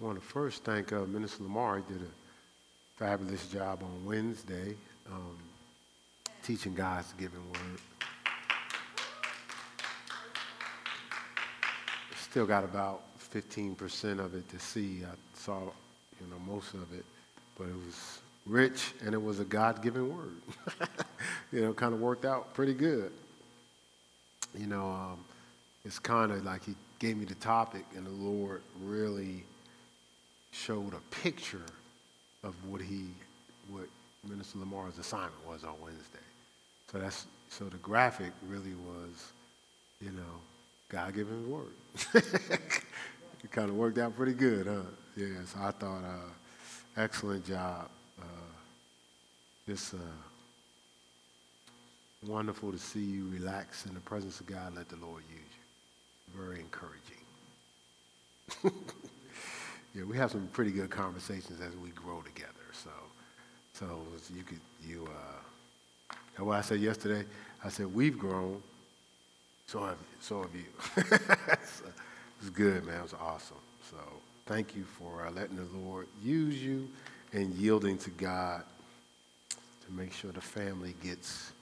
I want to first thank uh, Minister Lamar. He did a fabulous job on Wednesday um, teaching God's given word. Still got about 15% of it to see. I saw, you know, most of it, but it was rich and it was a God-given word. you know, kind of worked out pretty good. You know, um, it's kind of like he gave me the topic and the Lord really showed a picture of what he, what Minister Lamar's assignment was on Wednesday. So that's, so the graphic really was, you know, God-given word. it kind of worked out pretty good, huh? Yeah, so I thought, uh, excellent job. Uh, just uh, wonderful to see you relax in the presence of God. Let the Lord use you. Very encouraging. yeah, we have some pretty good conversations as we grow together. So, so you could you. Uh, what I said yesterday, I said we've grown. So have so have you. it's good, man. It was awesome. So thank you for uh, letting the Lord use you and yielding to God to make sure the family gets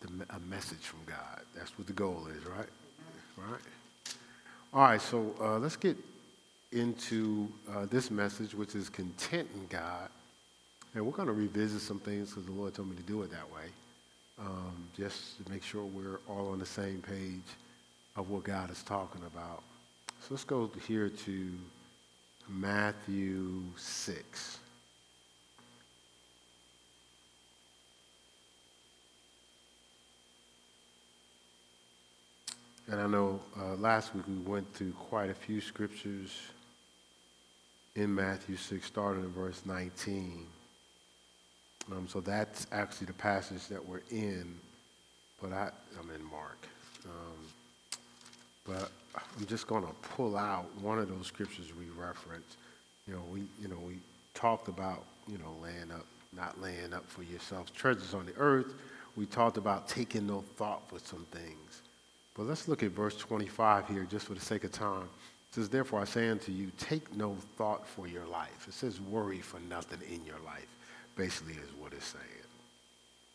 the, a message from God. That's what the goal is, right? Right. All right. So uh, let's get into uh, this message, which is content in God. And we're going to revisit some things because the Lord told me to do it that way, um, just to make sure we're all on the same page of what God is talking about. So let's go here to Matthew 6. And I know uh, last week we went through quite a few scriptures in Matthew 6, starting in verse 19. Um, so that's actually the passage that we're in, but I, I'm in Mark. Um, but I'm just going to pull out one of those scriptures we referenced. You know, we, you know, we talked about, you know, laying up, not laying up for yourselves treasures on the earth. We talked about taking no thought for some things. But let's look at verse 25 here, just for the sake of time says, Therefore I say unto you, take no thought for your life. It says, worry for nothing in your life, basically, is what it's saying.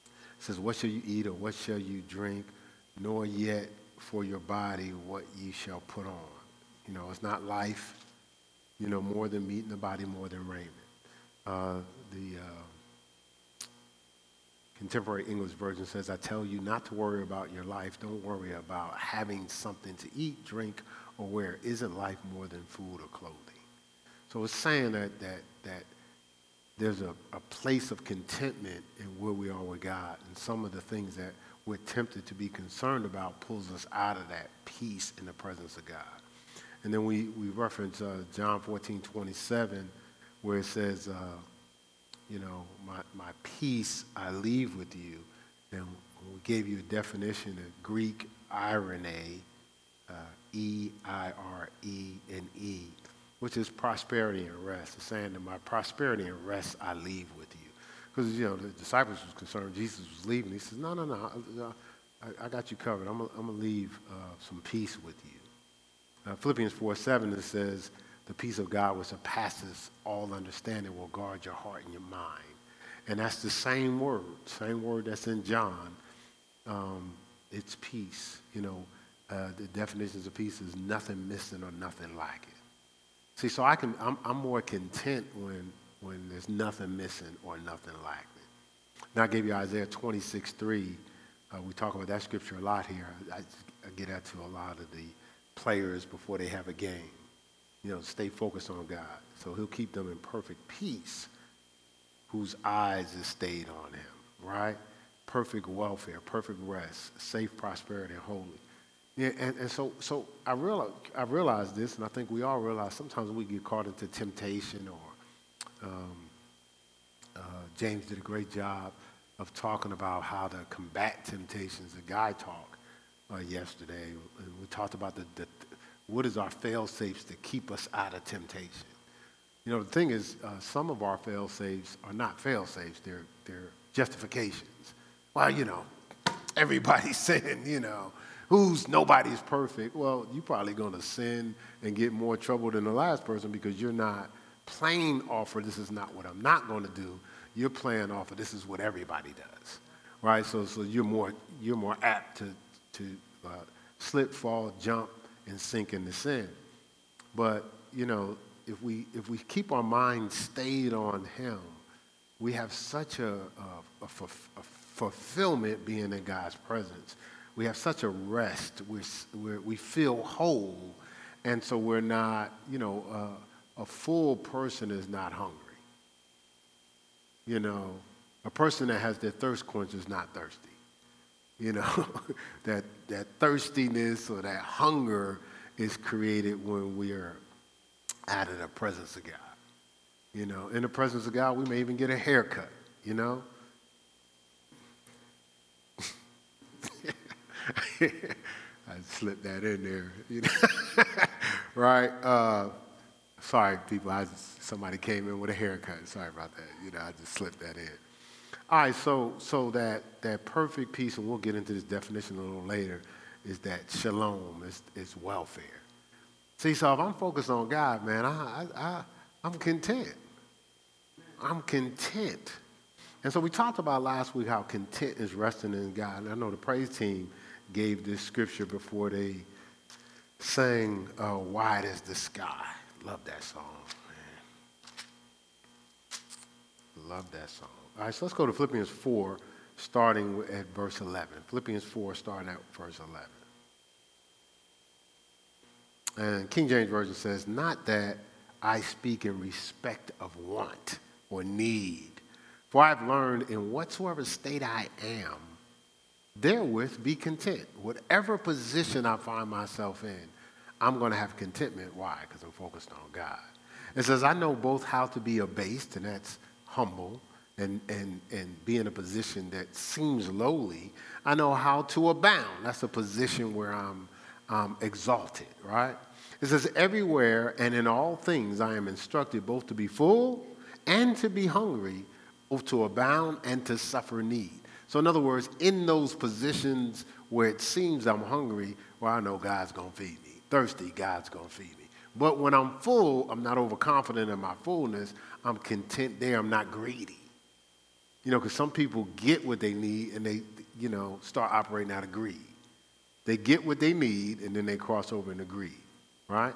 It says, What shall you eat or what shall you drink, nor yet for your body what ye shall put on. You know, it's not life, you know, more than meat in the body, more than raiment. Uh, the uh, contemporary English version says, I tell you not to worry about your life. Don't worry about having something to eat, drink, or where isn't life more than food or clothing? So it's saying that, that, that there's a, a place of contentment in where we are with God. And some of the things that we're tempted to be concerned about pulls us out of that peace in the presence of God. And then we, we reference uh, John 14, 27, where it says, uh, you know, my, my peace I leave with you. And we gave you a definition of Greek eirene, uh, E I R E N E, which is prosperity and rest. It's saying that my prosperity and rest I leave with you. Because, you know, the disciples was concerned Jesus was leaving. He says, no, no, no, I, I got you covered. I'm going to leave uh, some peace with you. Uh, Philippians 4, 7, it says, the peace of God which surpasses all understanding will guard your heart and your mind. And that's the same word, same word that's in John. Um, it's peace. You know, uh, the definitions of peace is nothing missing or nothing lacking. See, so I can, I'm, I'm more content when, when there's nothing missing or nothing lacking. Now I gave you Isaiah 26, 3. Uh, we talk about that scripture a lot here. I, I get that to a lot of the players before they have a game. You know, stay focused on God. So he'll keep them in perfect peace whose eyes is stayed on him, right? Perfect welfare, perfect rest, safe prosperity, and holy. Yeah, and, and so, so I, realize, I realized this, and I think we all realize sometimes we get caught into temptation or um, uh, James did a great job of talking about how to combat temptations. The guy talked uh, yesterday, we talked about the, the, what is our fail safes to keep us out of temptation. You know, the thing is, uh, some of our fail safes are not fail safes; they're they're justifications. Well, you know, everybody's saying, you know, who's nobody's perfect. Well, you're probably going to sin and get more trouble than the last person because you're not playing off of this is not what I'm not going to do. You're playing off of this is what everybody does, right? So, so you're more you're more apt to to uh, slip, fall, jump, and sink into sin. But you know, if we if we keep our mind stayed on Him, we have such a, a, fulfillment being in God's presence. We have such a rest. We're, we're, we feel whole, and so we're not, you know, uh, a full person is not hungry. You know, a person that has their thirst quenched is not thirsty. You know, that, that thirstiness or that hunger is created when we are out of the presence of God. You know, in the presence of God, we may even get a haircut, you know? I slipped that in there, you know? right? Uh, sorry, people. I just, somebody came in with a haircut. Sorry about that. You know, I just slipped that in. All right, so so that that perfect peace, and we'll get into this definition a little later, is that shalom, is is welfare. See, so if I'm focused on God, man, I, I, I I'm content. I'm content. And so we talked about last week how content is resting in God. And I know the praise team gave this scripture before they sang uh, Wide as the Sky. Love that song, man. Love that song. All right, so let's go to Philippians 4, starting at verse 11. Philippians 4, starting at verse 11. And King James Version says, Not that I speak in respect of want or need, for I've learned in whatsoever state I am, therewith be content. Whatever position I find myself in, I'm going to have contentment. Why? Because I'm focused on God. It says, I know both how to be abased, and that's humble, and, and, and be in a position that seems lowly. I know how to abound. That's a position where I'm, I'm exalted, right? It says, everywhere and in all things I am instructed both to be full and to be hungry, both to abound and to suffer need. So, in other words, in those positions where it seems I'm hungry, well, I know God's going to feed me thirsty, God's going to feed me. But when I'm full, I'm not overconfident in my fullness. I'm content there. I'm not greedy. You know, because some people get what they need and they, you know, start operating out of greed. They get what they need and then they cross over into greed, right?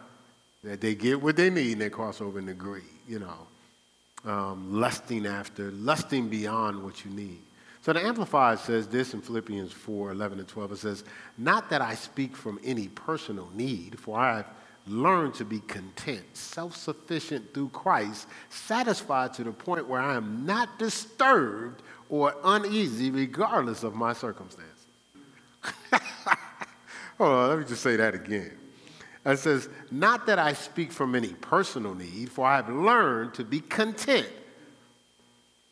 That they get what they need and they cross over into greed, you know, um, lusting after, lusting beyond what you need. So the Amplified says this in Philippians 4 11 and 12. It says, Not that I speak from any personal need, for I have learned to be content, self sufficient through Christ, satisfied to the point where I am not disturbed or uneasy regardless of my circumstances. Hold on, let me just say that again. It says, Not that I speak from any personal need, for I have learned to be content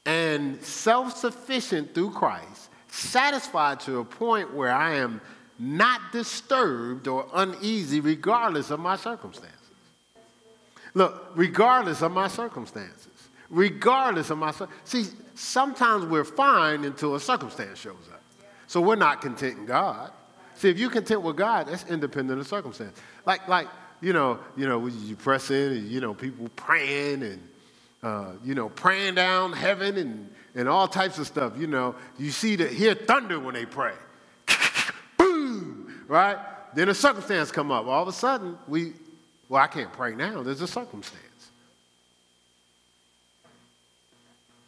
and self sufficient through Christ, satisfied to a point where I am not disturbed or uneasy regardless of my circumstances. Look, regardless of my circumstances, regardless of my see, sometimes we're fine until a circumstance shows up. So we're not content in God. See, if you're content with God, that's independent of circumstance. Like, like you know, you know, you press in, and, you know, people praying and uh, you know, praying down heaven and, and all types of stuff. You know, you see the hear thunder when they pray. Boom, right? Then a circumstance come up. All of a sudden, we, well, I can't pray now. There's a circumstance.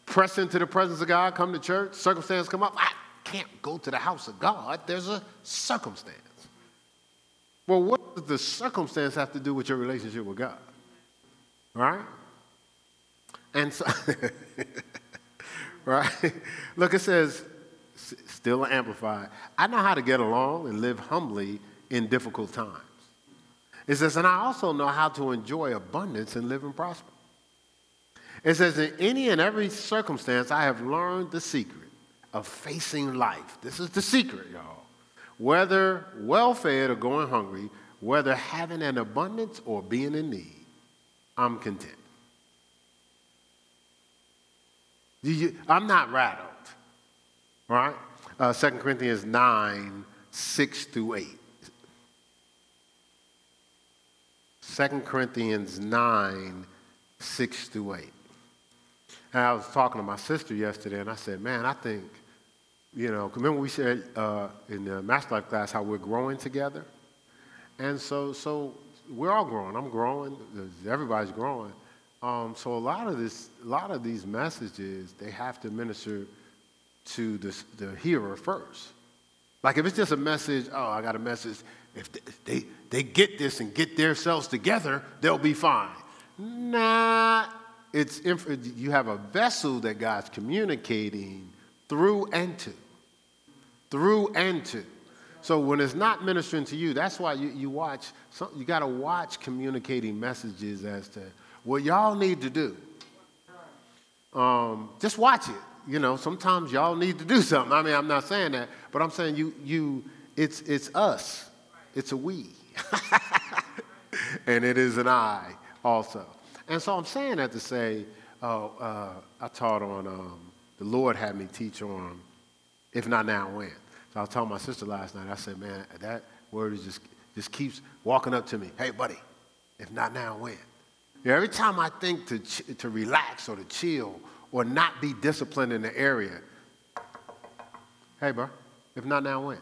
Press into the presence of God, come to church, circumstance come up. I can't go to the house of God. There's a circumstance. Well, what does the circumstance have to do with your relationship with God? Right? And so, right? Look, it says, still amplified, I know how to get along and live humbly in difficult times. It says, and I also know how to enjoy abundance and live and prosper. It says, in any and every circumstance, I have learned the secret of facing life. This is the secret, y'all. Whether well fed or going hungry, whether having an abundance or being in need, I'm content. You, you, I'm not rattled, right? Uh, 2 Corinthians 9, 6 through 8. 2 Corinthians 9, 6 through 8. And I was talking to my sister yesterday, and I said, Man, I think, you know, remember we said uh, in the Master Life class how we're growing together? And so, so we're all growing. I'm growing, everybody's growing. Um, so a lot of this, a lot of these messages, they have to minister to the, the hearer first. Like if it's just a message, oh, I got a message. If they, they, they get this and get themselves together, they'll be fine. Nah, it's you have a vessel that God's communicating through and to, through and to. So when it's not ministering to you, that's why you, you watch. You got to watch communicating messages as to what y'all need to do. Um, just watch it. You know, sometimes y'all need to do something. I mean, I'm not saying that, but I'm saying you, you, it's, it's us. It's a we. and it is an I also. And so I'm saying that to say, uh, uh, I taught on, um, the Lord had me teach on, if not now, when. So I was telling my sister last night, I said, man, that word is just, just keeps walking up to me. Hey, buddy, if not now, when? Every time I think to, to relax or to chill or not be disciplined in the area, hey, bro, if not now, when?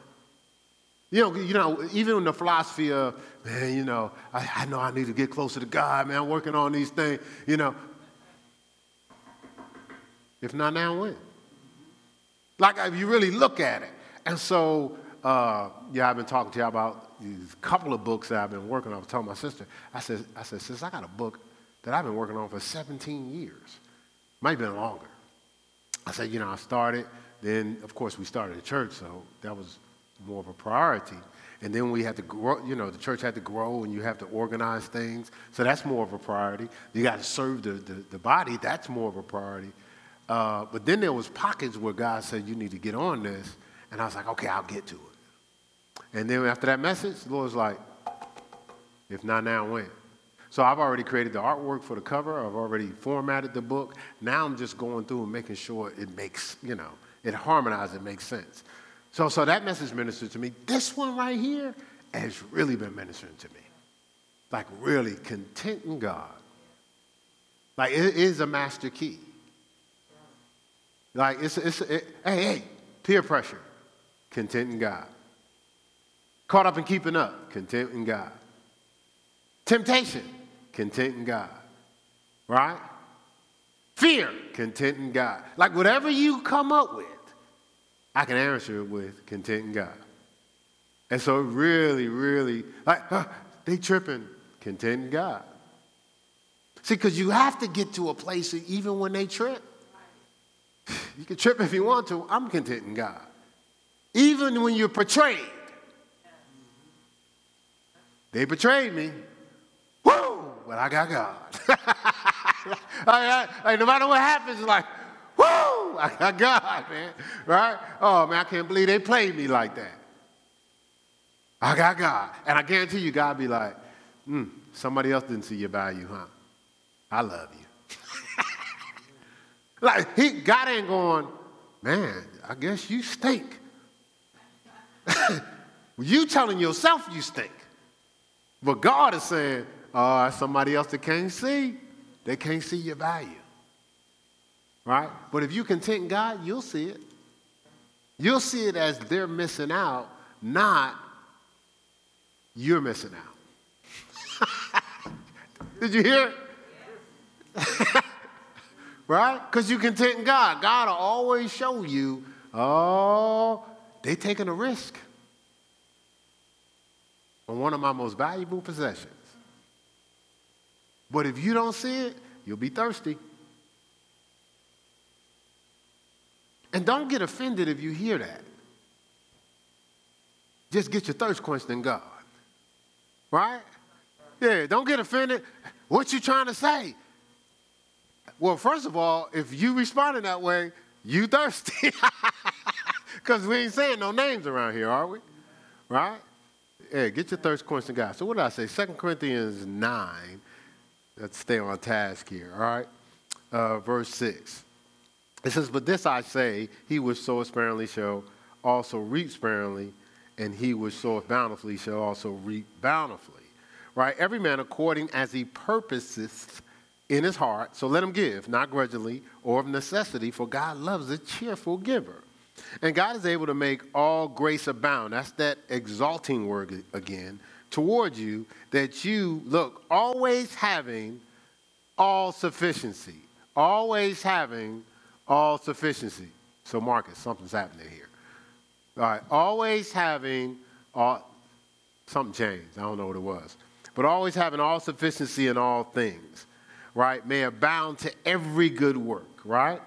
You know, you know, even in the philosophy of, man, you know, I, I know I need to get closer to God, man, I'm working on these things, you know. If not now, when? Like, if you really look at it. And so, uh, yeah, I've been talking to y'all about these couple of books that I've been working on. I was telling my sister, I said, I said, sis, I got a book that I've been working on for 17 years. Might have been longer. I said, you know, I started, then, of course, we started a church, so that was more of a priority. And then we had to grow, you know, the church had to grow and you have to organize things. So that's more of a priority. You got to serve the, the, the, body, that's more of a priority. Uh, but then there was pockets where God said, you need to get on this. And I was like, okay, I'll get to it. And then after that message, the Lord's like, if not now, when? So I've already created the artwork for the cover. I've already formatted the book. Now I'm just going through and making sure it makes, you know, it harmonizes, it makes sense. So, so that message ministered to me. This one right here has really been ministering to me. Like really content in God. Like it is a master key. Like it's, it's it, hey, hey, peer pressure, content in God. Caught up in keeping up, content in God. Temptation, content in God. Right? Fear, content in God. Like whatever you come up with, I can answer it with content in God. And so really, really, like, huh, they tripping, content in God. See, because you have to get to a place that even when they trip. You can trip if you want to. I'm content in God. Even when you're betrayed. They betrayed me. But I got God. like, no matter what happens, like, Woo! I got God, man. Right? Oh, man, I can't believe they played me like that. I got God. And I guarantee you, God be like, hmm, somebody else didn't see your value, huh? I love you. like, he, God ain't going, man, I guess you stink. you telling yourself you stink. But God is saying, oh, somebody else that can't see. They can't see your value right? But if you content God, you'll see it. You'll see it as they're missing out, not you're missing out. Did you hear it? right? Because you content God. God will always show you, oh, they're taking a risk on one of my most valuable possessions. But if you don't see it, you'll be thirsty. And don't get offended if you hear that. Just get your thirst quenched in God. Right? Yeah, don't get offended. What you trying to say? Well, first of all, if you responding that way, you thirsty. Because we ain't saying no names around here, are we? Right? Yeah, get your thirst quenched in God. So what did I say? 2 Corinthians 9. Let's stay on task here, all right? Uh, verse 6. It says, But this I say, he which soweth sparingly shall also reap sparingly, and he which soweth bountifully shall also reap bountifully. right? Every man according as he purposeth in his heart. So let him give, not grudgingly or of necessity, for God loves a cheerful giver. And God is able to make all grace abound. That's that exalting word again towards you, that you, look, always having all sufficiency. Always having all sufficiency. So, Marcus, something's happening here. All right, always having all, something changed. I don't know what it was. But always having all sufficiency in all things, right? May abound to every good work, right?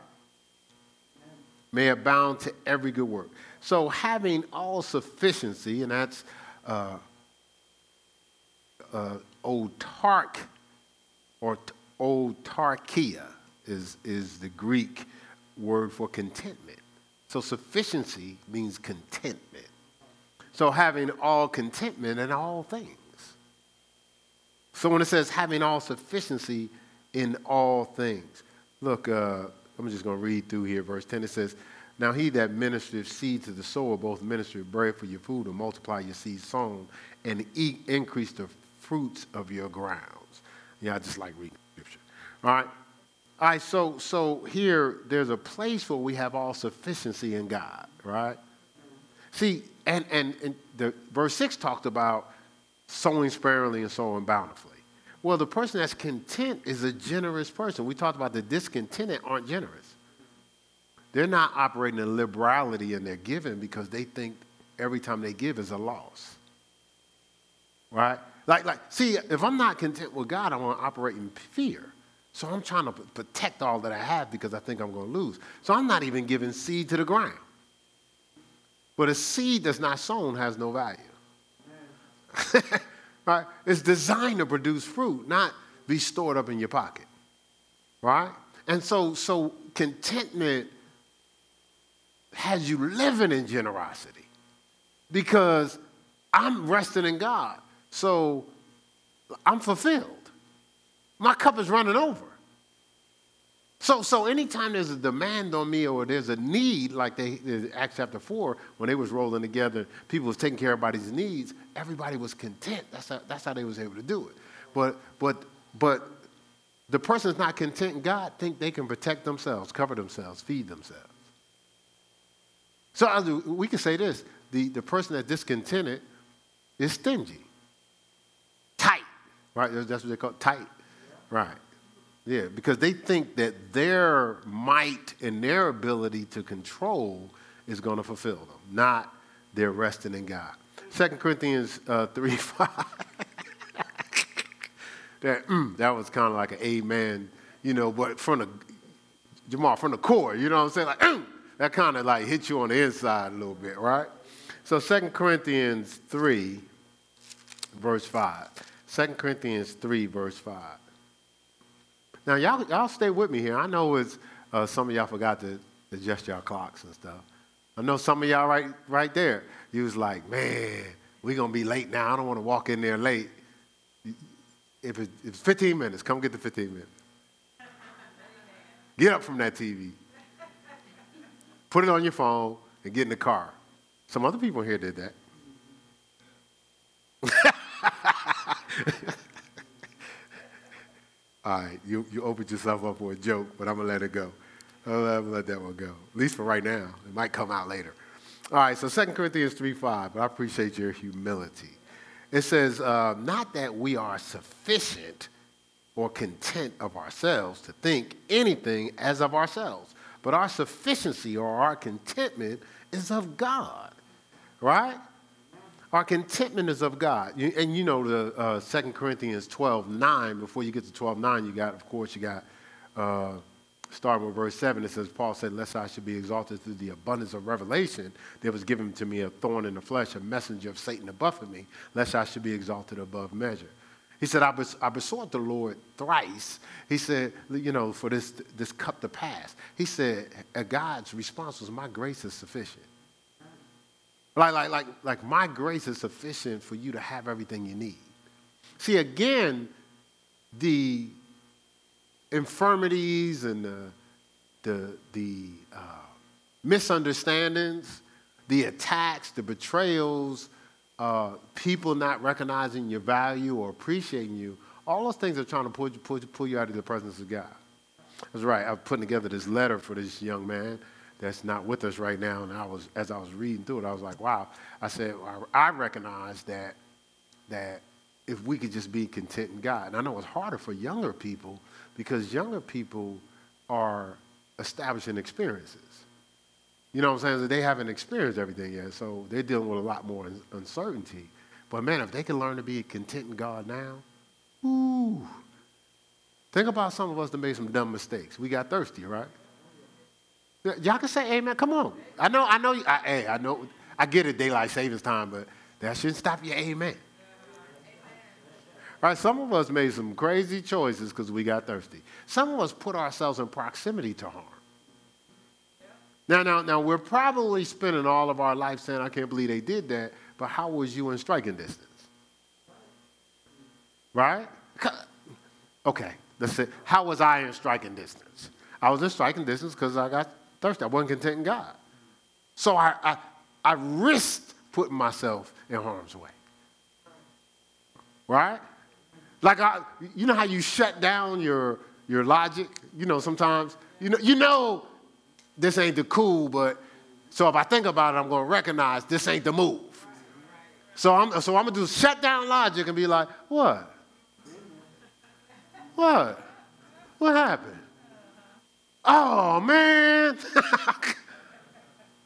May abound to every good work. So having all sufficiency, and that's uh, uh, autark or autarkia is, is the Greek word for contentment. So sufficiency means contentment. So having all contentment in all things. So when it says having all sufficiency in all things, look, uh, I'm just going to read through here, verse 10. It says, Now he that ministereth seed to the sower, both ministereth bread for your food, and multiply your seed sown, and eat, increase the fruits of your grounds. Yeah, I just like reading scripture. All right. All right, so so here there's a place where we have all sufficiency in God, right? See, and and, and the verse six talked about sowing sparingly and sowing bountifully. Well, the person that's content is a generous person. We talked about the discontented aren't generous. They're not operating in liberality in their giving because they think every time they give is a loss. Right? Like, like, see, if I'm not content with God, I want to operate in fear. So I'm trying to protect all that I have because I think I'm going to lose. So I'm not even giving seed to the ground. But a seed that's not sown has no value. right? It's designed to produce fruit, not be stored up in your pocket. Right? And so, so contentment has you living in generosity because I'm resting in God. So I'm fulfilled. My cup is running over. So, so anytime there's a demand on me or there's a need, like they Acts chapter 4, when they was rolling together, people was taking care of everybody's needs, everybody was content. That's how, that's how they was able to do it. But, but, but the person not content God think they can protect themselves, cover themselves, feed themselves. So we can say this, the, the person that's discontented is stingy. Right? That's what they call tight. Right. Yeah, because they think that their might and their ability to control is going to fulfill them, not their resting in God. 2 Corinthians uh, 3 5. that, mm, that was kind of like an amen, you know, but from the, Jamal, from the core, you know what I'm saying? Like, mm, that kind of like hit you on the inside a little bit, right? So 2 Corinthians 3, verse 5. 2 Corinthians 3, verse 5. Now, y'all, y'all stay with me here. I know it's, uh, some of y'all forgot to adjust y'all clocks and stuff. I know some of y'all right, right there, you was like, man, we're going to be late now. I don't want to walk in there late. If, it, if it's 15 minutes, come get the 15 minutes. Get up from that TV. Put it on your phone and get in the car. Some other people here did that. All right, you, you opened yourself up for a joke, but I'm going to let it go. I'm going to let that one go, at least for right now. It might come out later. All right, so 2 Corinthians 3 5, but I appreciate your humility. It says, uh, Not that we are sufficient or content of ourselves to think anything as of ourselves, but our sufficiency or our contentment is of God, right? Our contentment is of God. And you know the uh, 2 Corinthians 12, 9, before you get to 12, 9, you got, of course, you got, uh, starting with verse 7, it says, Paul said, Lest I should be exalted through the abundance of revelation, there was given to me a thorn in the flesh, a messenger of Satan to buffet me, lest I should be exalted above measure. He said, I, bes- I besought the Lord thrice. He said, you know, for this, this cup to pass. He said, God's response was, My grace is sufficient. Like, like, like, like my grace is sufficient for you to have everything you need. See, again, the infirmities and the, the, the uh, misunderstandings, the attacks, the betrayals, uh, people not recognizing your value or appreciating you, all those things are trying to pull you, pull, pull you out of the presence of God. That's right. I'm putting together this letter for this young man that's not with us right now, and I was, as I was reading through it, I was like, wow. I said, I recognize that, that if we could just be content in God. And I know it's harder for younger people because younger people are establishing experiences. You know what I'm saying? They haven't experienced everything yet, so they're dealing with a lot more uncertainty. But man, if they can learn to be content in God now, ooh. Think about some of us that made some dumb mistakes. We got thirsty, right? Y'all can say amen. Come on. I know, I know, I, hey, I know, I get it, daylight savings time, but that shouldn't stop your amen. Right? Some of us made some crazy choices because we got thirsty. Some of us put ourselves in proximity to harm. Now, now, now, we're probably spending all of our life saying, I can't believe they did that, but how was you in striking distance? Right? Okay, let's say, how was I in striking distance? I was in striking distance because I got thirsty. I wasn't content in God. So I, I, I risked putting myself in harm's way. Right? Like, I, you know how you shut down your, your logic? You know, sometimes, you know, you know this ain't the cool, but so if I think about it, I'm going to recognize this ain't the move. So I'm, so I'm going to do shut down logic and be like, what? What? What happened? Oh, man.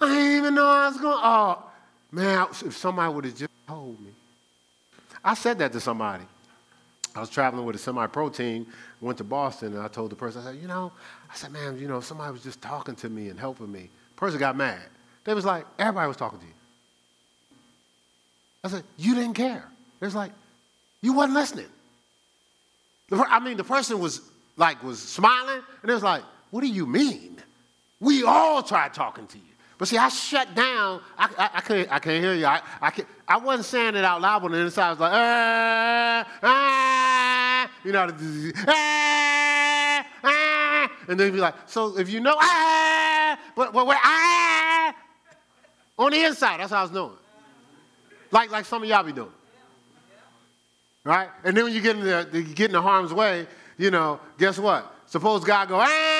I didn't even know I was going, oh, man, if somebody would have just told me. I said that to somebody. I was traveling with a semi-pro team, went to Boston, and I told the person, I said, you know, I said, man, you know, somebody was just talking to me and helping me. Person got mad. They was like, everybody was talking to you. I said, you didn't care. It was like, you wasn't listening. I mean, the person was like, was smiling, and it was like, what do you mean? We all tried talking to you. But see, I shut down. I, I, I, can't, I can't hear you. I, I, can't, I wasn't saying it out loud, on the inside I was like, ah, ah, you know, ah, ah. And then you'd be like, so if you know, ah, but, but, but ah, on the inside, that's how I was doing. Like, like some of y'all be doing. Right? And then when you get in the, you get in the harm's way, you know, guess what? Suppose God go, ah,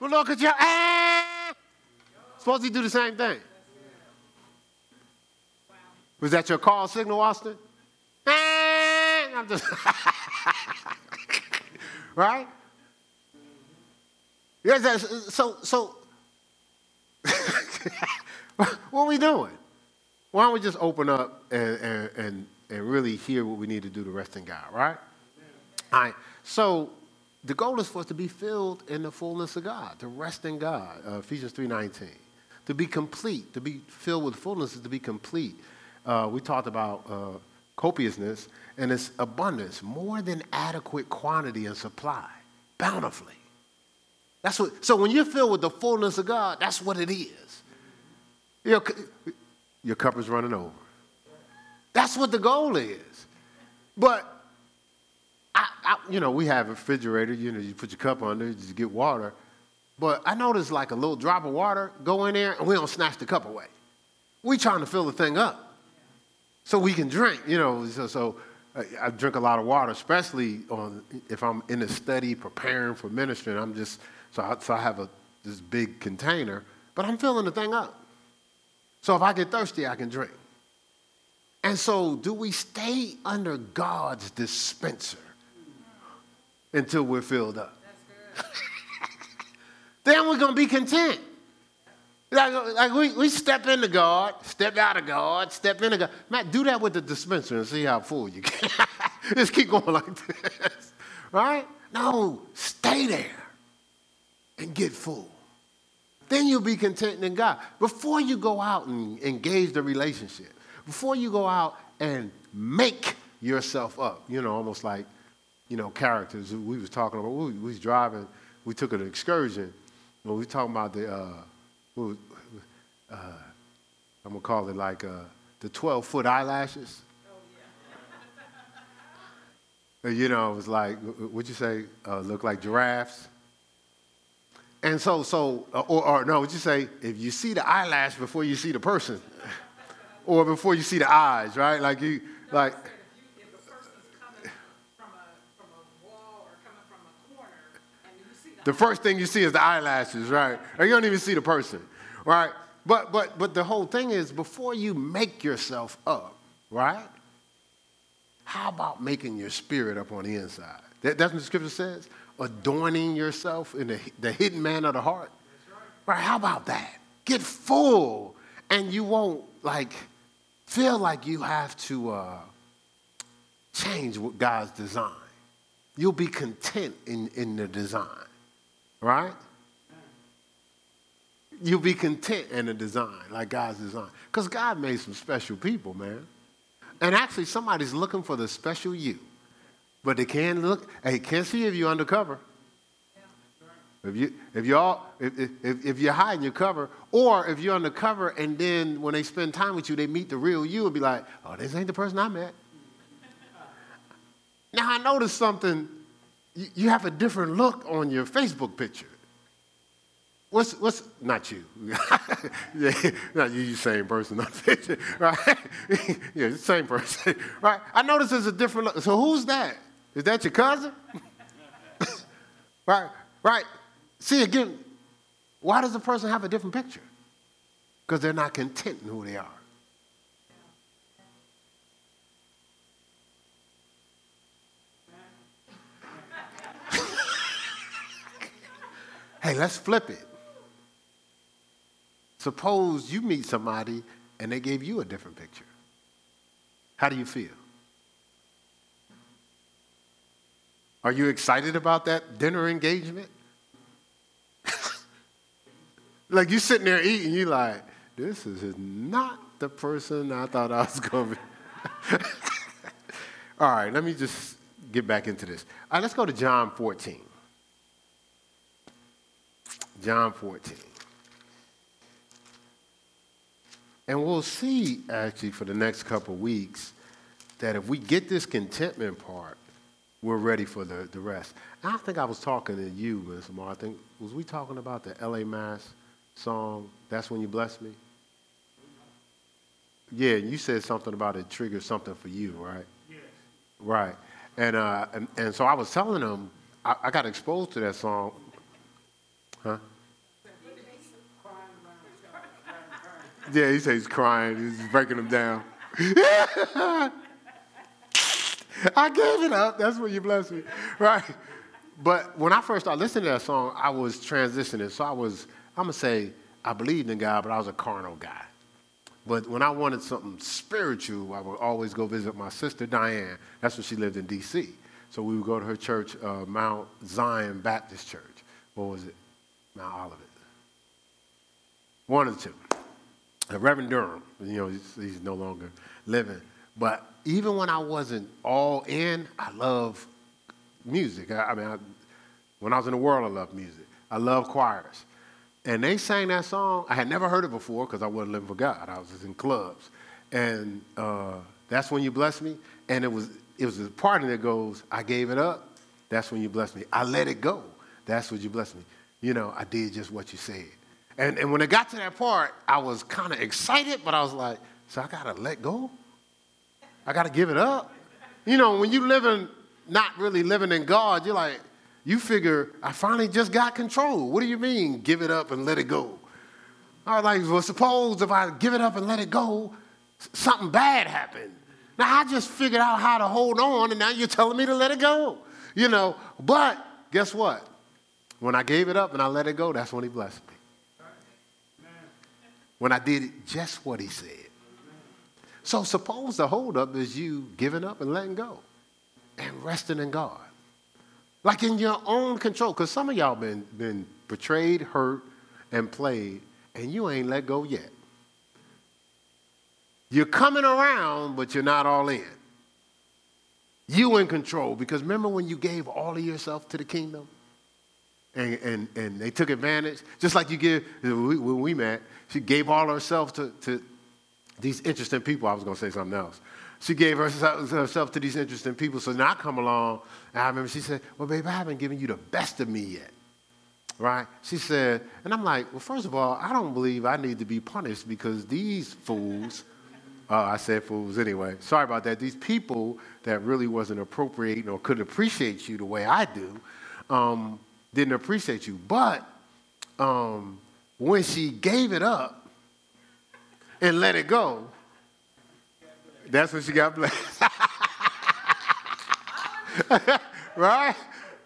well, look at you, ah, Suppose he do the same thing. Was that your call signal, Austin? I'm just right? Yes, so so what are we doing? Why don't we just open up and, and, and, and really hear what we need to do to rest in God, right? All right. So the goal is for us to be filled in the fullness of God, to rest in God. Uh, Ephesians 3.19 to be complete, to be filled with fullness is to be complete. Uh, we talked about uh, copiousness and its abundance, more than adequate quantity and supply, bountifully. That's what, so when you're filled with the fullness of God, that's what it is. Your, your cup is running over. That's what the goal is. But I, you know, we have a refrigerator. You know, you put your cup under, you get water. But I noticed like a little drop of water go in there and we don't snatch the cup away. We trying to fill the thing up so we can drink, you know. So, so uh, I drink a lot of water, especially on if I'm in a study preparing for ministry. And I'm just so I, so I have a this big container, but I'm filling the thing up. So if I get thirsty, I can drink. And so, do we stay under God's dispenser until we're filled up? then we're going to be content. Like, like we, we step into God, step out of God, step into God. Matt, do that with the dispenser and see how full you get. Just keep going like this. Right? No, stay there and get full. Then you'll be content in God. Before you go out and engage the relationship, before you go out and make yourself up, you know, almost like, you know, characters we was talking about. We, was driving, we took an excursion when we talking about the, uh, uh, I'm gonna call it like uh, the 12 foot eyelashes. Oh, yeah. you know, it was like, what'd you say? Uh, look like giraffes. And so, so, uh, or, or no, would you say, if you see the eyelash before you see the person, or before you see the eyes, right? Like you, like. The first thing you see is the eyelashes, right? Or you don't even see the person, right? But but but the whole thing is before you make yourself up, right? How about making your spirit up on the inside? That, that's what the scripture says. Adorning yourself in the, the hidden man of the heart. Right. right? How about that? Get full, and you won't like feel like you have to uh, change what God's design. You'll be content in, in the design right? You'll be content in the design, like God's design. Because God made some special people, man. And actually, somebody's looking for the special you. But they can't look, they can't see if you're undercover. If, you, if, you're all, if, if, if you're hiding your cover, or if you're undercover and then when they spend time with you, they meet the real you and be like, oh, this ain't the person I met. now, I noticed something you have a different look on your Facebook picture. What's, what's, not you. yeah, not you, you same person, not picture, right? yeah, the same person, right? I notice there's a different look. So who's that? Is that your cousin? right, right. See, again, why does a person have a different picture? Because they're not content in who they are. Hey, let's flip it. Suppose you meet somebody and they gave you a different picture. How do you feel? Are you excited about that dinner engagement? like you sitting there eating, you like, this is not the person I thought I was going to be. All right, let me just get back into this. All right, let's go to John 14. John 14. And we'll see, actually, for the next couple of weeks, that if we get this contentment part, we're ready for the, the rest. I think I was talking to you, Ms. Lamar. I think, was we talking about the LA Mass song, That's When You Bless Me? Yeah, you said something about it triggered something for you, right? Yes. Right. And, uh, and, and so I was telling them, I, I got exposed to that song. Huh? Yeah, he says he's crying. He's breaking them down. I gave it up. That's when you bless me, right? But when I first started listening to that song, I was transitioning. So I was, I'm gonna say, I believed in God, but I was a carnal guy. But when I wanted something spiritual, I would always go visit my sister Diane. That's when she lived in D.C. So we would go to her church, uh, Mount Zion Baptist Church. What was it? Mount Olivet. One of the two. Reverend Durham, you know, he's, he's, no longer living. But even when I wasn't all in, I love music. I, I mean, I, when I was in the world, I loved music. I love choirs. And they sang that song. I had never heard it before because I wasn't living for God. I was just in clubs. And uh, that's when you bless me. And it was, it was the part that goes, I gave it up. That's when you bless me. I let it go. That's when you bless me. You know, I did just what you said. And, and when it got to that part, I was kind of excited, but I was like, so I got to let go? I got to give it up? You know, when you living, not really living in God, you're like, you figure, I finally just got control. What do you mean, give it up and let it go? I was like, well, suppose if I give it up and let it go, something bad happened. Now I just figured out how to hold on, and now you're telling me to let it go. You know, but guess what? When I gave it up and I let it go, that's when he blessed me when I did just what he said. So suppose the holdup is you giving up and letting go and resting in God. Like in your own control. Because some of y'all been, been betrayed, hurt, and played, and you ain't let go yet. You're coming around, but you're not all in. You in control. Because remember when you gave all of yourself to the kingdom? And, and, and they took advantage, just like you give, when we met, she gave all herself to, to these interesting people. I was going to say something else. She gave herself, to these interesting people. So now I come along, and I remember she said, Well, babe, I haven't given you the best of me yet. Right? She said, and I'm like, Well, first of all, I don't believe I need to be punished because these fools uh, I said fools anyway. Sorry about that. These people that really wasn't appropriating or couldn't appreciate you the way I do um, didn't appreciate you. But um, when she gave it up and let it go, that's when she got blessed. right?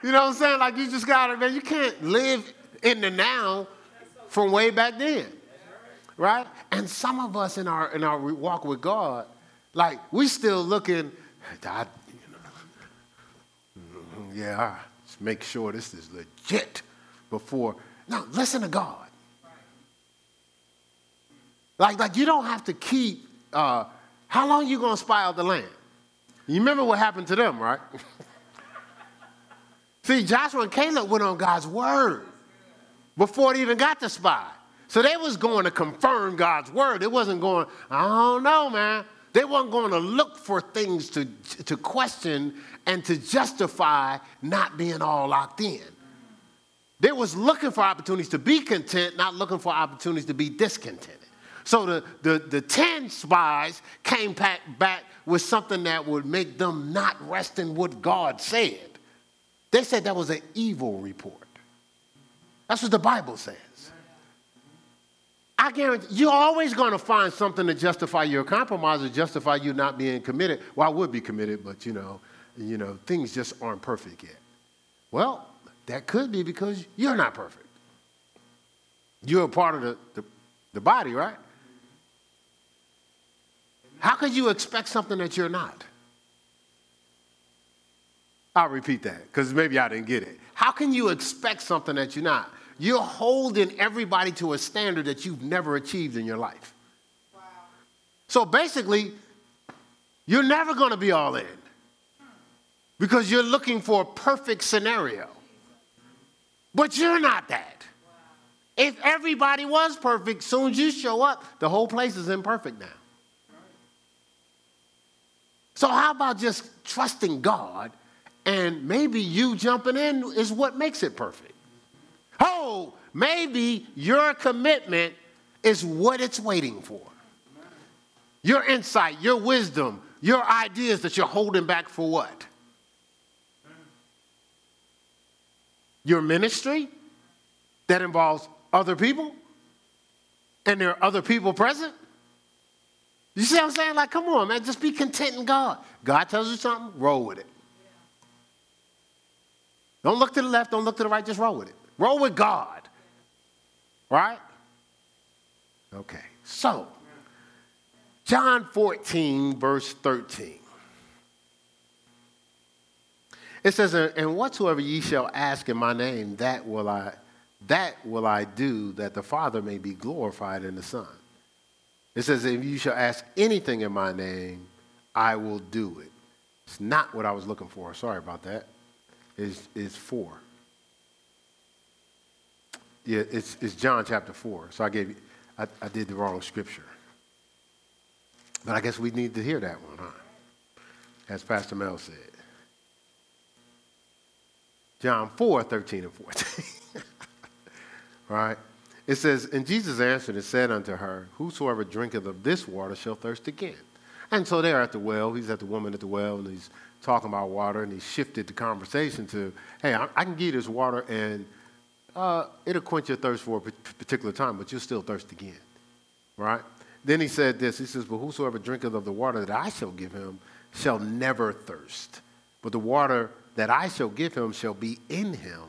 You know what I'm saying? Like you just gotta, man, you can't live in the now from way back then. Right? And some of us in our in our walk with God, like we still looking, I, you know, yeah, make sure this is legit before. Now, listen to God. Like, like you don't have to keep, uh, how long you gonna spy out the land? You remember what happened to them, right? See, Joshua and Caleb went on God's word before they even got to spy. So they was going to confirm God's word. It wasn't going, I don't know, man. They weren't going to look for things to, to question and to justify not being all locked in. They was looking for opportunities to be content, not looking for opportunities to be discontented. So the, the, the 10 spies came back, back with something that would make them not rest in what God said. They said that was an evil report. That's what the Bible says. I guarantee you're always going to find something to justify your compromise or justify you not being committed. Well, I would be committed, but you know, you know, things just aren't perfect yet. Well, that could be because you're not perfect. You're a part of the, the, the body, right? How could you expect something that you're not? I'll repeat that because maybe I didn't get it. How can you expect something that you're not? You're holding everybody to a standard that you've never achieved in your life. Wow. So basically, you're never going to be all in because you're looking for a perfect scenario. But you're not that. Wow. If everybody was perfect, soon as you show up, the whole place is imperfect now. So, how about just trusting God and maybe you jumping in is what makes it perfect. Oh, maybe your commitment is what it's waiting for. Your insight, your wisdom, your ideas that you're holding back for what? Your ministry that involves other people and there are other people present. You see what I'm saying? Like, come on, man, just be content in God. God tells you something, roll with it. Don't look to the left, don't look to the right, just roll with it. Roll with God. Right? Okay. So, John 14, verse 13. It says, And whatsoever ye shall ask in my name, that will I that will I do, that the Father may be glorified in the Son. It says, If you shall ask anything in my name, I will do it. It's not what I was looking for. Sorry about that is, is 4. Yeah, it's, it's John chapter 4. So I gave you, I, I did the wrong scripture. But I guess we need to hear that one, huh? As Pastor Mel said. John 4, 13 and 14. right? It says, And Jesus answered and said unto her, Whosoever drinketh of this water shall thirst again. And so they're at the well. He's at the woman at the well, and he's talking about water, and he shifted the conversation to, hey, I, I can give you this water, and uh, it'll quench your thirst for a particular time, but you'll still thirst again, right? Then he said this, he says, but whosoever drinketh of the water that I shall give him shall never thirst, but the water that I shall give him shall be in him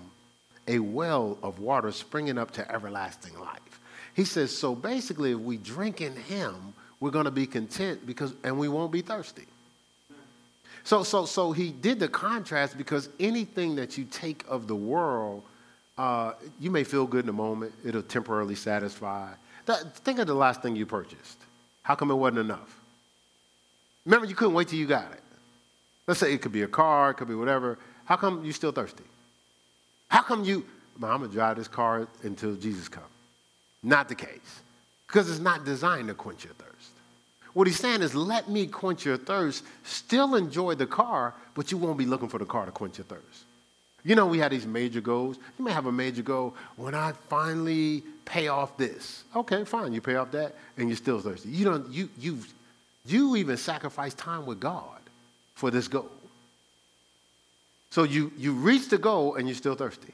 a well of water springing up to everlasting life. He says, so basically, if we drink in him, we're going to be content because, and we won't be thirsty. So, so, so he did the contrast because anything that you take of the world, uh, you may feel good in a moment. It'll temporarily satisfy. That, think of the last thing you purchased. How come it wasn't enough? Remember, you couldn't wait till you got it. Let's say it could be a car, it could be whatever. How come you still thirsty? How come you, I'm to drive this car until Jesus comes? Not the case. Because it's not designed to quench your thirst. What he's saying is, let me quench your thirst. Still enjoy the car, but you won't be looking for the car to quench your thirst. You know, we had these major goals. You may have a major goal when I finally pay off this. Okay, fine, you pay off that, and you're still thirsty. You don't, you, you've, You even sacrifice time with God for this goal. So you, you reach the goal and you're still thirsty.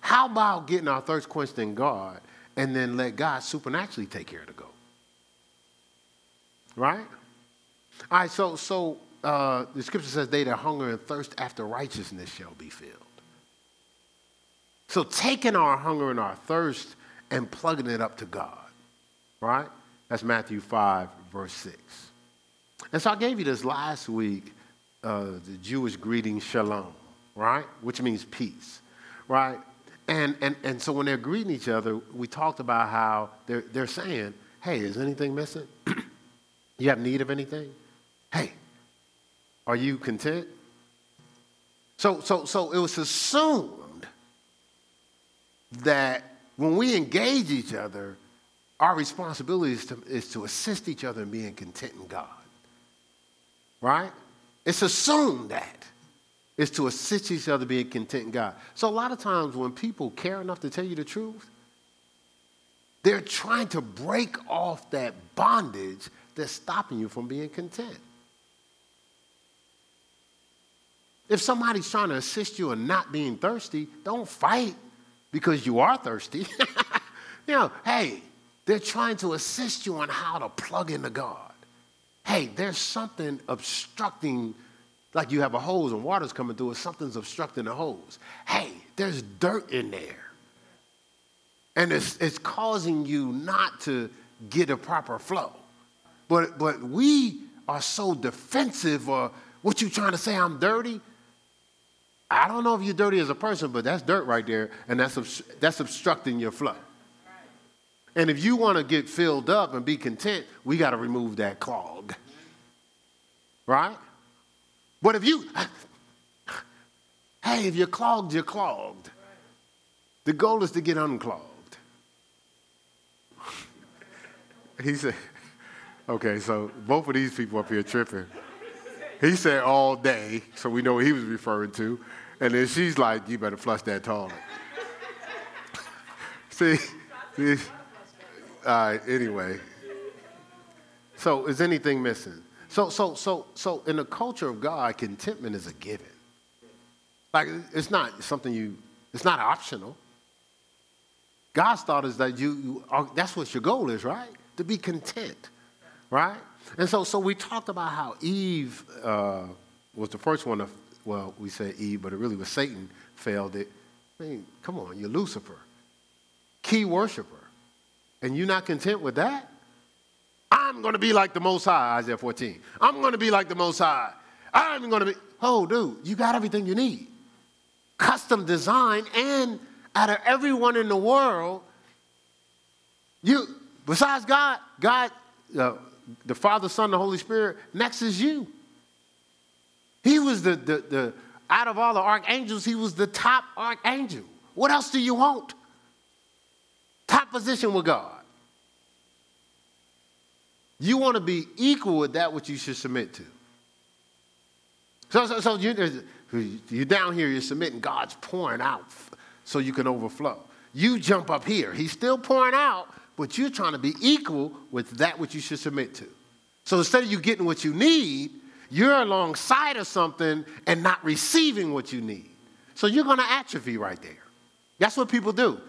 How about getting our thirst quenched in God and then let God supernaturally take care of the goal? Right? All right, so, so uh, the scripture says, They that hunger and thirst after righteousness shall be filled. So taking our hunger and our thirst and plugging it up to God, right? That's Matthew 5, verse 6. And so I gave you this last week, uh, the Jewish greeting shalom, right? Which means peace, right? And, and, and so when they're greeting each other, we talked about how they're, they're saying, hey, is anything missing? you have need of anything? Hey, are you content? So, so, so it was assumed that when we engage each other, our responsibility is to, is to assist each other in being content in God. Right? It's assumed that is to assist each other being content in God. So a lot of times when people care enough to tell you the truth, they're trying to break off that bondage that's stopping you from being content. If somebody's trying to assist you in not being thirsty, don't fight because you are thirsty. you know, hey, they're trying to assist you on how to plug into God. Hey, there's something obstructing, like you have a hose and water's coming through it, something's obstructing the hose. Hey, there's dirt in there. And it's, it's causing you not to get a proper flow. But, but we are so defensive or what you trying to say, I'm dirty? I don't know if you're dirty as a person, but that's dirt right there, and that's, that's obstructing your flow. And if you want to get filled up and be content, we got to remove that clog. Right? But if you, hey, if you're clogged, you're clogged. The goal is to get unclogged. he said, okay, so both of these people up here tripping. He said all day, so we know what he was referring to. And then she's like, you better flush that toilet. see, see, all right, anyway. So is anything missing? So, so, so, so in the culture of God, contentment is a given. Like it's not something you, it's not optional. God's thought is that you, you are, that's what your goal is, right? To be content, right? And so, so we talked about how Eve uh, was the first one to, well, we said Eve, but it really was Satan failed it. I mean, come on, you're Lucifer, key worshiper and you're not content with that, I'm going to be like the Most High, Isaiah 14. I'm going to be like the Most High. I'm going to be, oh, dude, you got everything you need. Custom design, and out of everyone in the world, you, besides God, God, uh, the Father, Son, the Holy Spirit, next is you. He was the, the, the, out of all the archangels, he was the top archangel. What else do you want? Top position with God. You want to be equal with that which you should submit to. So, so, so you, you're down here, you're submitting, God's pouring out so you can overflow. You jump up here, He's still pouring out, but you're trying to be equal with that which you should submit to. So instead of you getting what you need, you're alongside of something and not receiving what you need. So you're going to atrophy right there. That's what people do.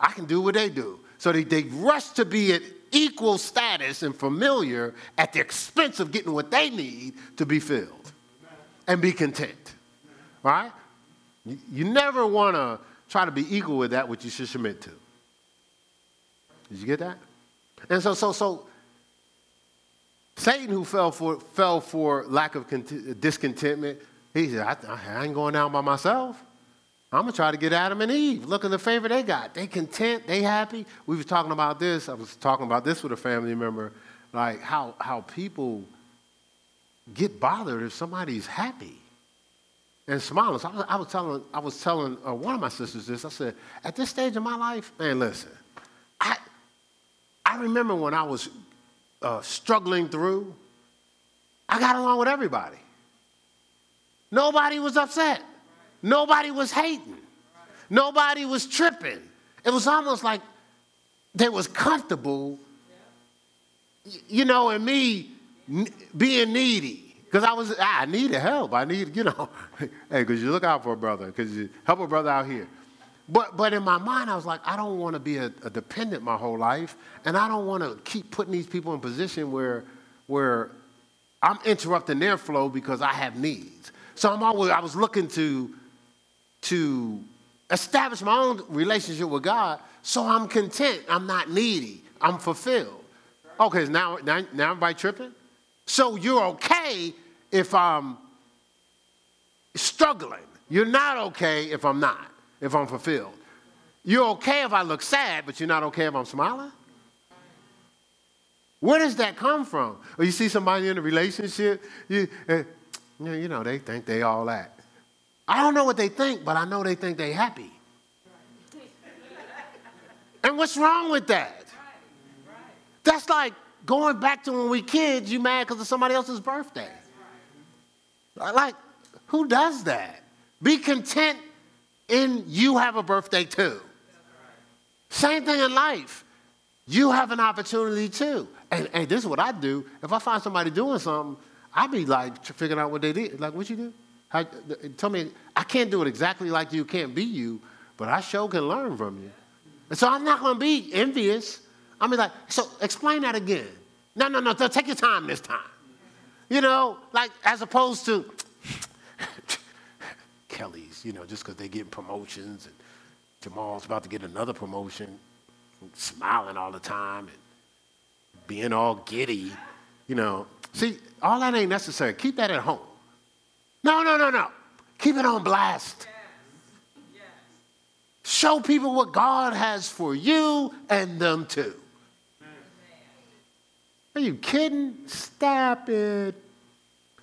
I can do what they do. So they, they rush to be at equal status and familiar at the expense of getting what they need to be filled and be content. Right? You, never want to try to be equal with that which you should submit to. Did you get that? And so, so, so, Satan, who fell for, fell for lack of cont- discontentment, he said, I, I ain't going down by myself. I'm gonna try to get Adam and Eve. Look at the favor they got. They content, they happy. We was talking about this. I was talking about this with a family member, like how how people get bothered if somebody's happy and smiling. So I was, I was telling I was telling uh, one of my sisters this. I said, at this stage of my life, man, listen, I remember when I was uh, struggling through. I got along with everybody. Nobody was upset. Nobody was hating. Nobody was tripping. It was almost like they was comfortable you know, and me being needy. Because I was, I needed help. I need, you know, hey, because you look out for a brother, because you help a brother out here. But, but in my mind, I was like, I don't want to be a, a dependent my whole life, and I don't want to keep putting these people in position where, where I'm interrupting their flow because I have needs. So I'm always, I was looking to, to establish my own relationship with God so I'm content. I'm not needy. I'm fulfilled. Okay, now, now, now everybody tripping? So you're okay if I'm struggling. You're not okay if I'm not if I'm fulfilled. You're okay if I look sad, but you're not okay if I'm smiling? Where does that come from? Or you see somebody in a relationship, you, uh, you know, they think they all that. I don't know what they think, but I know they think they happy. and what's wrong with that? That's like going back to when we kids, you mad because of somebody else's birthday. Like, who does that? Be content in you have a birthday too. Same thing in life. You have an opportunity too. And, and this is what I do. If I find somebody doing something, I be like figuring out what they did. Like, what you do? How, tell me, I can't do it exactly like you, can't be you, but I sure can learn from you. And so I'm not going to be envious. I'm be like, so explain that again. No, no, no, take your time this time. You know, like as opposed to, Kelly's, you know, just because they're getting promotions and Jamal's about to get another promotion, smiling all the time and being all giddy, you know. See, all that ain't necessary. Keep that at home. No, no, no, no. Keep it on blast. Show people what God has for you and them too. Are you kidding? Stop it.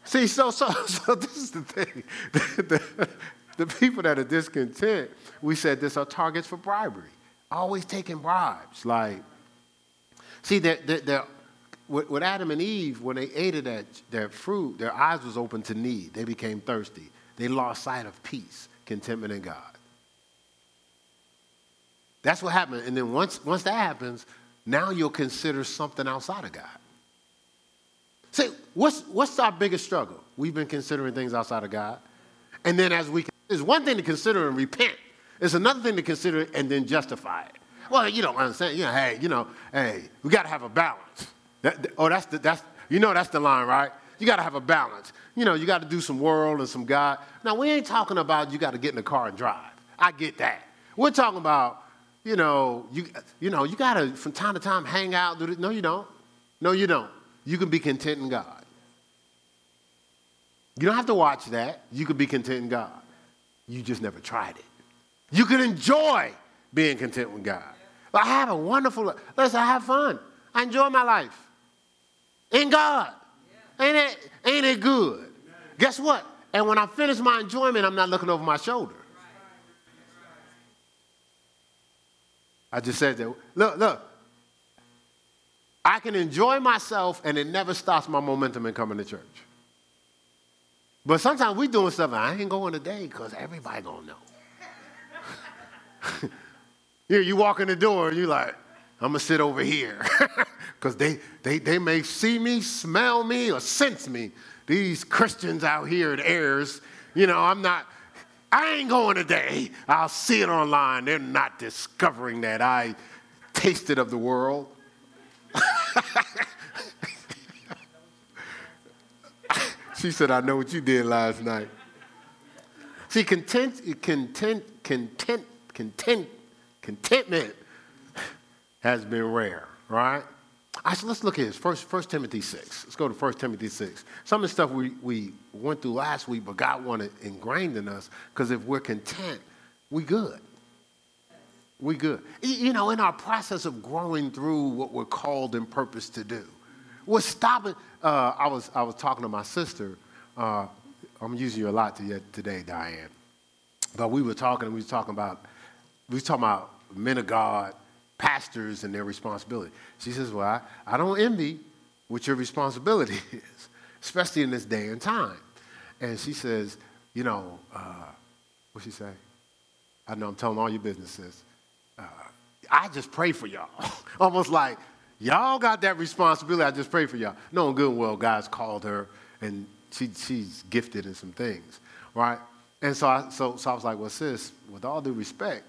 See, so, so, so this is the thing. The, the, the people that are discontent, we said this are targets for bribery. Always taking bribes. Like, see, they're, they're, with, with Adam and Eve, when they ate of that, that fruit, their eyes was open to need. They became thirsty. They lost sight of peace, contentment in God. That's what happened. And then once, once that happens, now you'll consider something outside of God. Say, what's, what's our biggest struggle? We've been considering things outside of God. And then as we, it's one thing to consider and repent. It's another thing to consider and then justify it. Well, you don't understand. You know, hey, you know, hey, we got to have a balance. That, oh, that's the, that's, you know that's the line, right? You got to have a balance. You know, you got to do some world and some God. Now, we ain't talking about you got to get in the car and drive. I get that. We're talking about, you know, you, you know, you got to, from time to time, hang out. Do no, you don't. No, you don't. You can be content in God. You don't have to watch that. You can be content in God. You just never tried it. You can enjoy being content with God. I have a wonderful, life. listen, I have fun. I enjoy my life in God. Ain't it, ain't it good? Guess what? And when I finish my enjoyment, I'm not looking over my shoulder. I just said that. Look, look, I can enjoy myself and it never stops my momentum in coming to church. But sometimes we doing stuff, I ain't going today because everybody gonna know. yeah, you walk in the door and you like, I'm gonna sit over here. Because they, they, they may see me, smell me, or sense me. These Christians out here at Ayers, you know, I'm not, I ain't going today. I'll see it online. They're not discovering that I tasted of the world. she said, I know what you did last night. See, content, content, content, content, contentment has been rare, right? I said, let's look at this. First, First Timothy 6. Let's go to 1 Timothy 6. Some of the stuff we, we went through last week, but God wanted ingrained in us, because if we're content, we good we good. You know, in our process of growing through what we're called and purposed to do, we're stopping. Uh, I, was, I was talking to my sister. Uh, I'm using you a lot today, Diane. But we were talking, we were talking about, we were talking about men of God, pastors, and their responsibility. She says, Well, I, I don't envy what your responsibility is, especially in this day and time. And she says, You know, uh, what she say? I know I'm telling all your businesses. I just pray for y'all. Almost like Y'all got that responsibility. I just pray for y'all. Knowing good and well, God's called her and she, she's gifted in some things, right? And so I, so, so I was like, well, sis, with all due respect,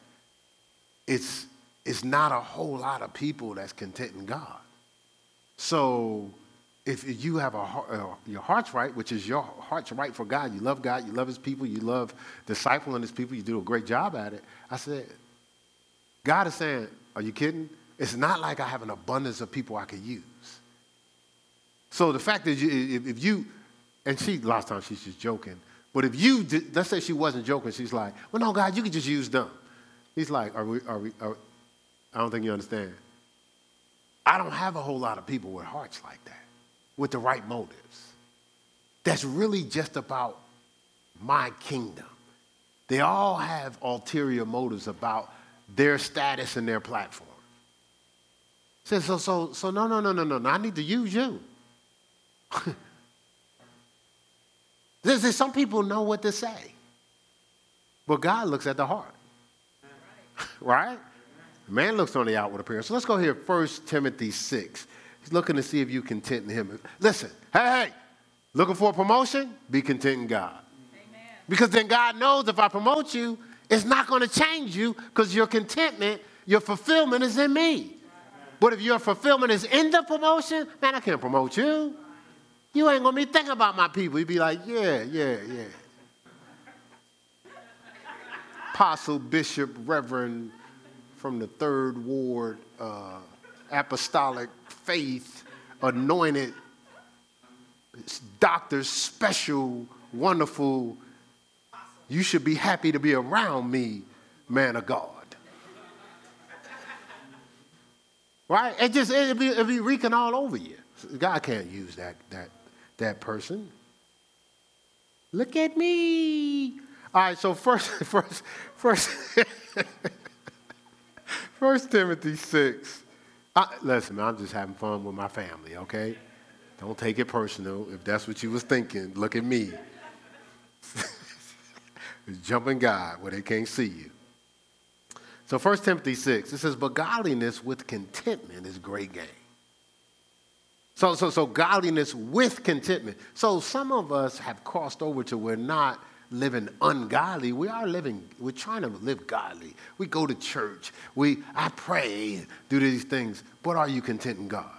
it's, it's not a whole lot of people that's content in God. So if you have a, uh, your heart's right, which is your heart's right for God, you love God, you love His people, you love discipling His people, you do a great job at it. I said, God is saying, are you kidding? It's not like I have an abundance of people I could use. So the fact that you, if, you, and she, last time she's just joking, but if you, let's say she wasn't joking, she's like, well, no, God, you can just use them. He's like, are we, are we, are, I don't think you understand. I don't have a whole lot of people with hearts like that with the right motives. That's really just about my kingdom. They all have ulterior motives about their status and their platform. So, so, so, so no, no, no, no, no, I need to use you. Some people know what to say, but God looks at the heart. right? Man looks on the outward appearance. So let's go here, 1 Timothy 6. He's looking to see if you content in him. Listen, hey, hey, looking for a promotion? Be content in God. Amen. Because then God knows if I promote you, it's not going to change you because your contentment, your fulfillment is in me. But if your fulfillment is in the promotion, man, I can't promote you. You ain't going to be thinking about my people. You'd be like, yeah, yeah, yeah. Apostle, Bishop, Reverend from the Third Ward, uh, Apostolic faith, anointed, doctors, special, wonderful. You should be happy to be around me, man of God. Right? It just it'll be, it'll be reeking all over you. God can't use that that that person. Look at me. All right, so first, first, first, First Timothy 6. I, listen, I'm just having fun with my family, okay? Don't take it personal. If that's what you was thinking, look at me. Jumping God where they can't see you. So 1 Timothy 6, it says, But godliness with contentment is great gain. So, so, so godliness with contentment. So some of us have crossed over to we're not living ungodly. We are living, we're trying to live godly. We go to church. We, I pray, do these things. But are you content in God?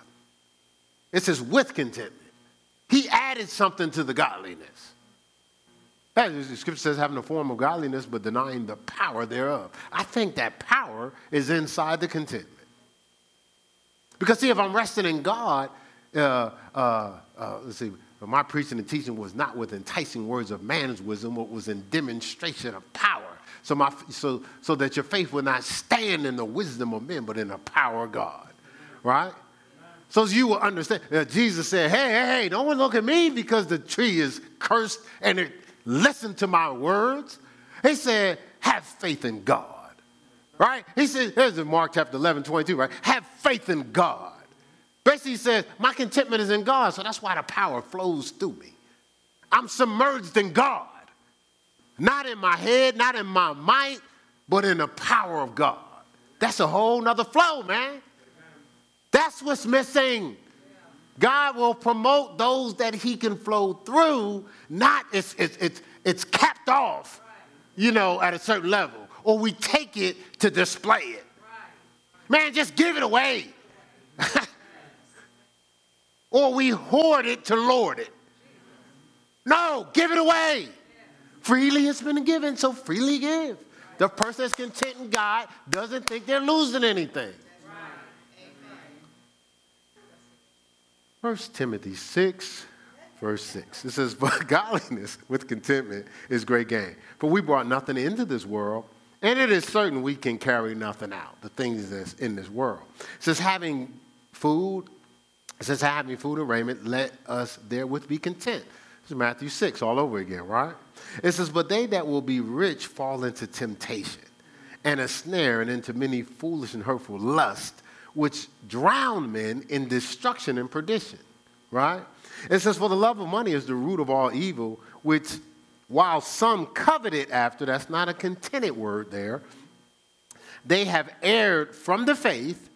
It says with contentment. He added something to the godliness. The scripture says having a form of godliness but denying the power thereof. I think that power is inside the contentment. Because see, if I'm resting in God, uh, uh, uh, let's see, my preaching and teaching was not with enticing words of man's wisdom, but was in demonstration of power. So, my, so, so that your faith will not stand in the wisdom of men, but in the power of God. Right? So you will understand. Uh, Jesus said, hey, hey, hey, don't look at me because the tree is cursed and it listen to my words. He said, have faith in God. Right? He said, here's in Mark chapter 11, 22, right? Have faith in God. Basically, he says, My contentment is in God, so that's why the power flows through me. I'm submerged in God, not in my head, not in my might, but in the power of God. That's a whole nother flow, man. That's what's missing. God will promote those that he can flow through, not it's, it's, it's, it's capped off, you know, at a certain level, or we take it to display it. Man, just give it away. or we hoard it to lord it. No, give it away. Freely it's been given, so freely give. The person that's content in God doesn't think they're losing anything. First Timothy 6, verse 6. It says, But godliness with contentment is great gain. For we brought nothing into this world, and it is certain we can carry nothing out, the things that's in this world. It says, having food it says, having food and raiment, let us therewith be content. This is Matthew 6 all over again, right? It says, But they that will be rich fall into temptation and a snare and into many foolish and hurtful lusts, which drown men in destruction and perdition, right? It says, For the love of money is the root of all evil, which while some covet it after, that's not a contented word there, they have erred from the faith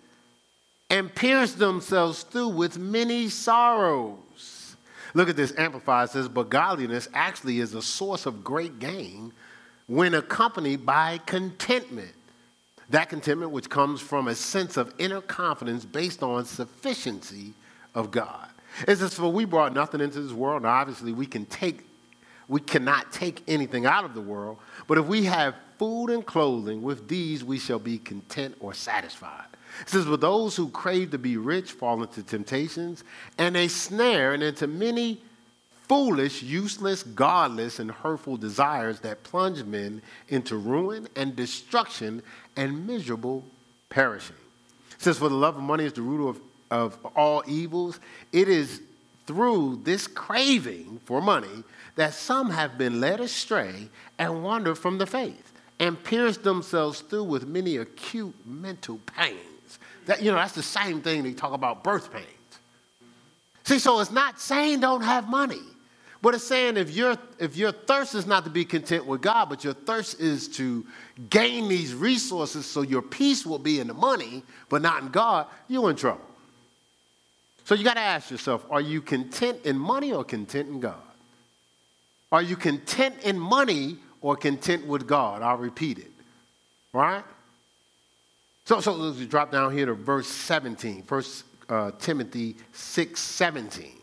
and pierced themselves through with many sorrows. Look at this, Amplified says, but godliness actually is a source of great gain when accompanied by contentment. That contentment which comes from a sense of inner confidence based on sufficiency of God. It says, For we brought nothing into this world. Now, obviously, we can take, we cannot take anything out of the world, but if we have food and clothing, with these we shall be content or satisfied. It says, But those who crave to be rich fall into temptations and a snare and into many foolish, useless, godless, and hurtful desires that plunge men into ruin and destruction and miserable perishing. Since For the love of money is the root of, of all evils. It is through this craving for money that some have been led astray and wandered from the faith and pierced themselves through with many acute mental pains. That, you know, that's the same thing they talk about birth pains. See, so it's not saying don't have money. But it's saying if your, if your thirst is not to be content with God, but your thirst is to gain these resources so your peace will be in the money, but not in God, you're in trouble. So you got to ask yourself are you content in money or content in God? Are you content in money or content with God? I'll repeat it. Right? So, so let's drop down here to verse 17, 1 uh, Timothy 6 17.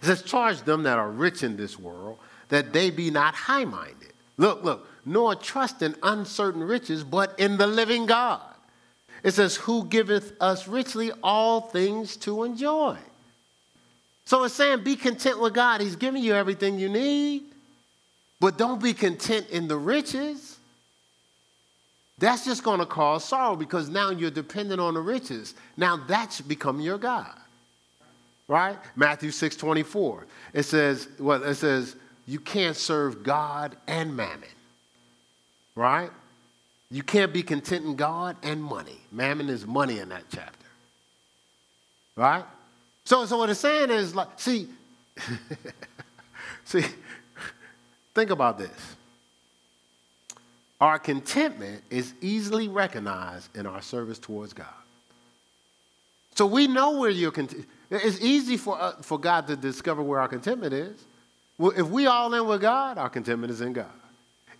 It says, Charge them that are rich in this world, that they be not high minded. Look, look, nor trust in uncertain riches, but in the living God. It says, Who giveth us richly all things to enjoy. So it's saying, Be content with God. He's giving you everything you need, but don't be content in the riches. That's just going to cause sorrow because now you're dependent on the riches. Now that's become your God right? Matthew 6 24. It says, well, it says, you can't serve God and mammon, right? You can't be content in God and money. Mammon is money in that chapter, right? So, so what it's saying is like, see, see, think about this. Our contentment is easily recognized in our service towards God. So we know where you're content. It's easy for, uh, for God to discover where our contentment is. Well, if we all in with God, our contentment is in God.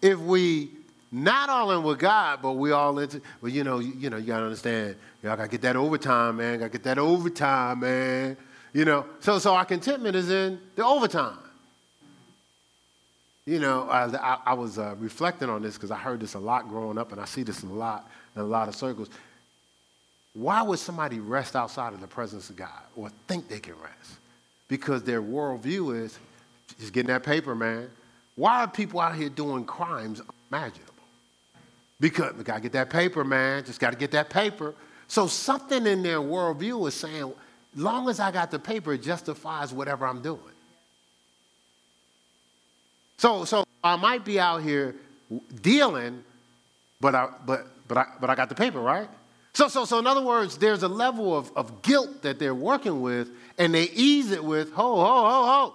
If we not all in with God, but we all into, well, you know, you, you know, you gotta understand, I gotta get that overtime, man. Gotta get that overtime, man. You know, so so our contentment is in the overtime. You know, I, I, I was uh, reflecting on this because I heard this a lot growing up, and I see this a lot in a lot of circles. Why would somebody rest outside of the presence of God or think they can rest? Because their worldview is just getting that paper, man. Why are people out here doing crimes unimaginable? Because we gotta get that paper, man. Just gotta get that paper. So something in their worldview is saying, long as I got the paper, it justifies whatever I'm doing. So, so I might be out here dealing, but I, but, but I, but I got the paper, right? So, so, so in other words, there's a level of, of guilt that they're working with, and they ease it with, ho, ho, ho, ho,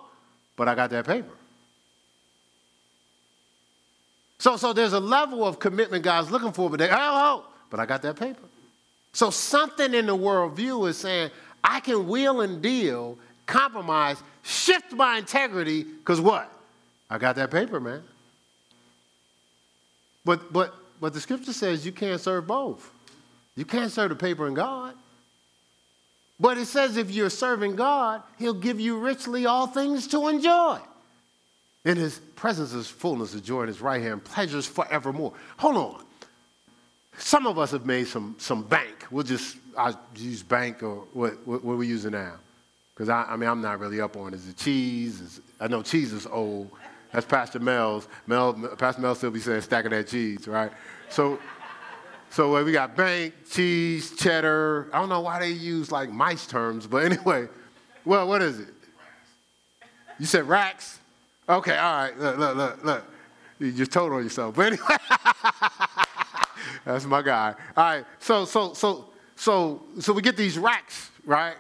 but I got that paper. So, so there's a level of commitment God's looking for, but they, ho, ho, but I got that paper. So something in the worldview is saying, I can wheel and deal, compromise, shift my integrity, because what? I got that paper, man. But, but, but the scripture says you can't serve both. You can't serve the paper and God. But it says if you're serving God, He'll give you richly all things to enjoy. In His presence is fullness of joy, in His right hand, pleasures forevermore. Hold on. Some of us have made some, some bank. We'll just I use bank or what, what, what are we using now? Because I, I mean, I'm not really up on it. Is it cheese? Is, I know cheese is old. That's Pastor Mel's. Mel, Pastor Mel still be saying stacking that cheese, right? So so uh, we got bank, cheese, cheddar. I don't know why they use like mice terms, but anyway, well, what is it? You said racks? Okay, all right. Look, look, look, look. You just told on yourself. But anyway, that's my guy. All right. So, so, so, so, so we get these racks, right?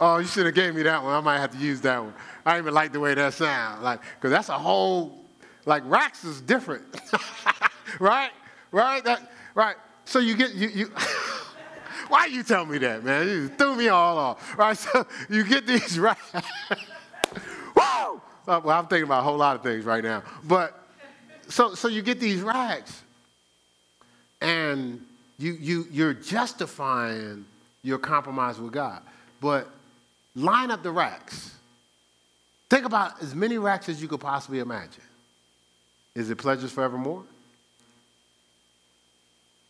Oh, you should have gave me that one. I might have to use that one. I don't even like the way that sounds, like, because that's a whole, like racks is different, right? Right? That, right? So you get, you, you Why you tell me that, man? You threw me all off. Right? So you get these right. Whoa! Uh, well, I'm thinking about a whole lot of things right now. But so so you get these rags, and you you you're justifying your compromise with God. But line up the racks. Think about as many racks as you could possibly imagine. Is it pleasures forevermore?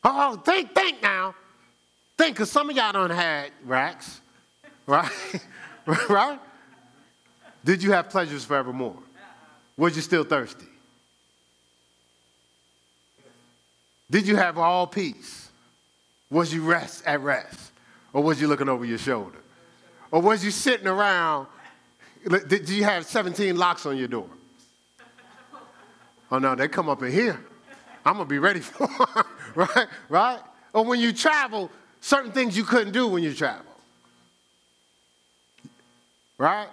Oh, think, think now. Think, because some of y'all don't had racks, right? right? Did you have pleasures forevermore? Was you still thirsty? Did you have all peace? Was you rest at rest? Or was you looking over your shoulder? Or was you sitting around? Did you have 17 locks on your door? Oh no, they come up in here. I'm gonna be ready for them, right? Right? Or when you travel, certain things you couldn't do when you travel. Right?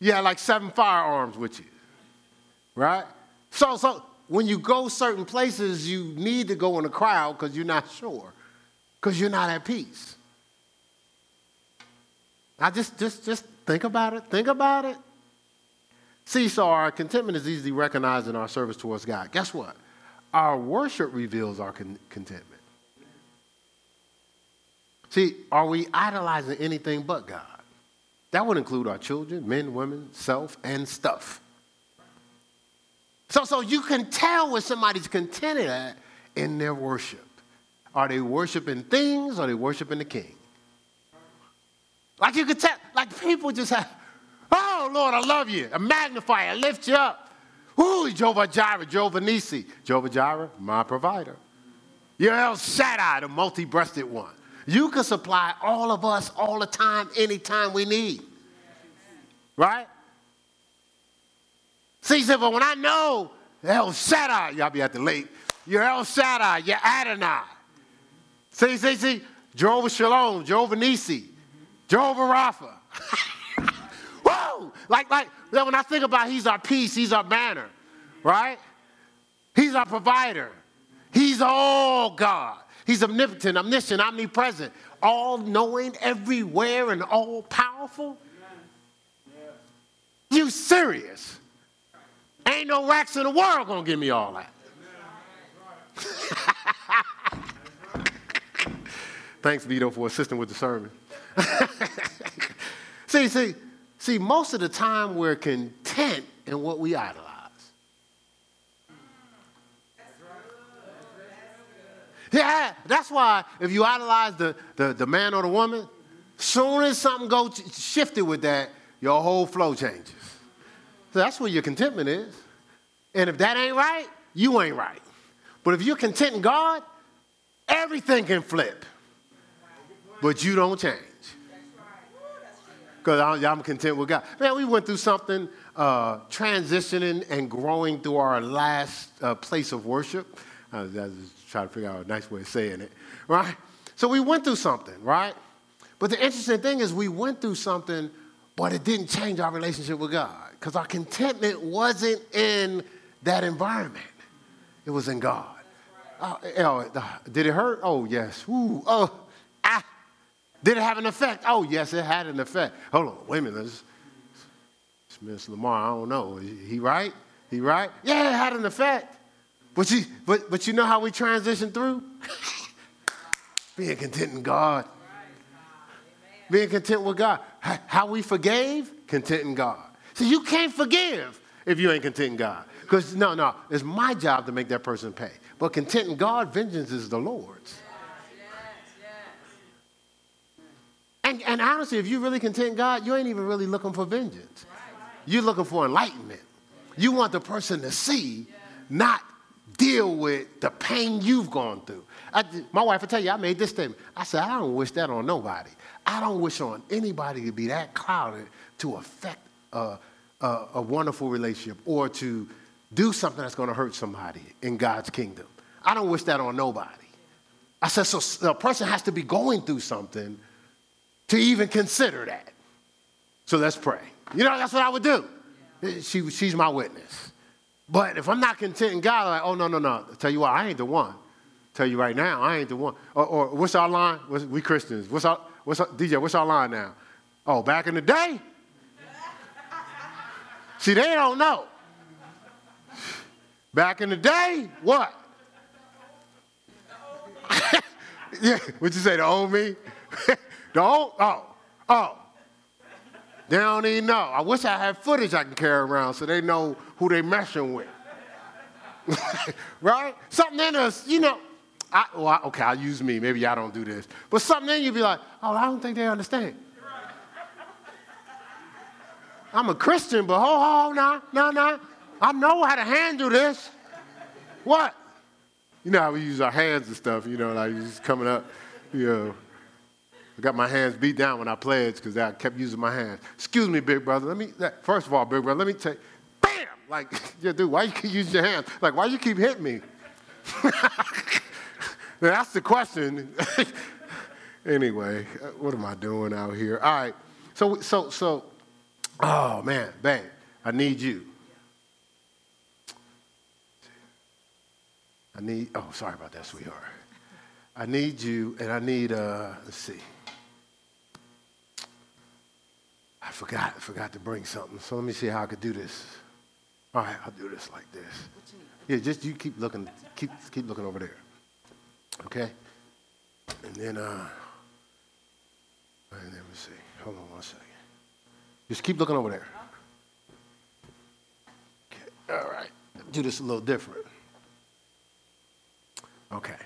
You had like seven firearms with you. Right? So, so when you go certain places, you need to go in a crowd because you're not sure, because you're not at peace. I just, just, just think about it. Think about it. See, so our contentment is easily recognized in our service towards God. Guess what? Our worship reveals our con- contentment. See, are we idolizing anything but God? That would include our children, men, women, self, and stuff. So, so you can tell when somebody's contented at in their worship. Are they worshiping things or are they worshiping the king? Like you could tell, like people just have, oh Lord, I love you. I magnify, I lift you up. Ooh, Jehovah Jireh, Jehovah Nisi. Jehovah Jireh, my provider. You're El Shaddai, the multi-breasted one. You can supply all of us all the time, anytime we need. Right? See, he said, but when I know El Shaddai, y'all be at the late, you're El Shaddai, you're Adonai. See, see, see, Jehovah Shalom, Jehovah Nisi, Jehovah Rapha. Like, like, when I think about he's our peace, he's our banner, right? He's our provider. He's all God. He's omnipotent, omniscient, omnipresent, all knowing, everywhere, and all powerful. You serious? Ain't no racks in the world gonna give me all that. Thanks, Vito, for assisting with the sermon. see, see, see, most of the time we're content in what we idolize. Yeah, that's why if you idolize the, the, the man or the woman, soon as something goes shifted with that, your whole flow changes. So that's where your contentment is. And if that ain't right, you ain't right. But if you're content in God, everything can flip. But you don't change. Because I'm content with God. Man, we went through something uh, transitioning and growing through our last uh, place of worship. I was, I was trying to figure out a nice way of saying it, right? So we went through something, right? But the interesting thing is, we went through something, but it didn't change our relationship with God because our contentment wasn't in that environment, it was in God. Oh, did it hurt? Oh, yes. Ooh, oh, ah. Did it have an effect? Oh, yes, it had an effect. Hold on, wait a minute. It's, it's Miss Lamar, I don't know. Is He right? He right? Yeah, it had an effect. But you, but, but you know how we transition through? Being content in God. Being content with God. How we forgave? Content in God. See, you can't forgive if you ain't content in God. Because, no, no, it's my job to make that person pay. But content in God, vengeance is the Lord's. And, and honestly, if you really content God, you ain't even really looking for vengeance. You're looking for enlightenment. You want the person to see, not deal with the pain you've gone through. I, my wife will tell you, I made this statement. I said, I don't wish that on nobody. I don't wish on anybody to be that clouded to affect a, a, a wonderful relationship or to do something that's going to hurt somebody in God's kingdom. I don't wish that on nobody. I said, so a person has to be going through something to even consider that. So let's pray. You know, that's what I would do. She, she's my witness. But if I'm not content in God, like, oh, no, no, no. I'll tell you what, I ain't the one. Tell you right now, I ain't the one. Or, or what's our line? What's, we Christians. What's our, what's our, DJ, what's our line now? Oh, back in the day? See, they don't know. Back in the day, what? yeah, what you say, the old me? old, oh, oh. They don't even know. I wish I had footage I can carry around so they know who they messing with. right? Something in us, you know. I, well, okay, I'll use me. Maybe I don't do this. But something in you be like, oh, I don't think they understand. I'm a Christian, but oh, oh, no, no, no. I know how to handle this. What? You know how we use our hands and stuff, you know, like just coming up, you know. I got my hands beat down when I pledged because I kept using my hands. Excuse me, big brother. Let me, first of all, big brother, let me take, bam! Like, yeah, dude, why you keep using your hands? Like, why you keep hitting me? That's the question. anyway, what am I doing out here? All right. So, so, so, oh man, bang, I need you. I need, oh, sorry about that, sweetheart. I need you, and I need, uh, let's see. I forgot, I forgot to bring something. So let me see how I could do this. All right, I'll do this like this. Yeah, just you keep looking, keep, keep looking over there. Okay? And then, uh, and let me see. Hold on one second. Just keep looking over there. Okay, all right. Do this a little different. Okay.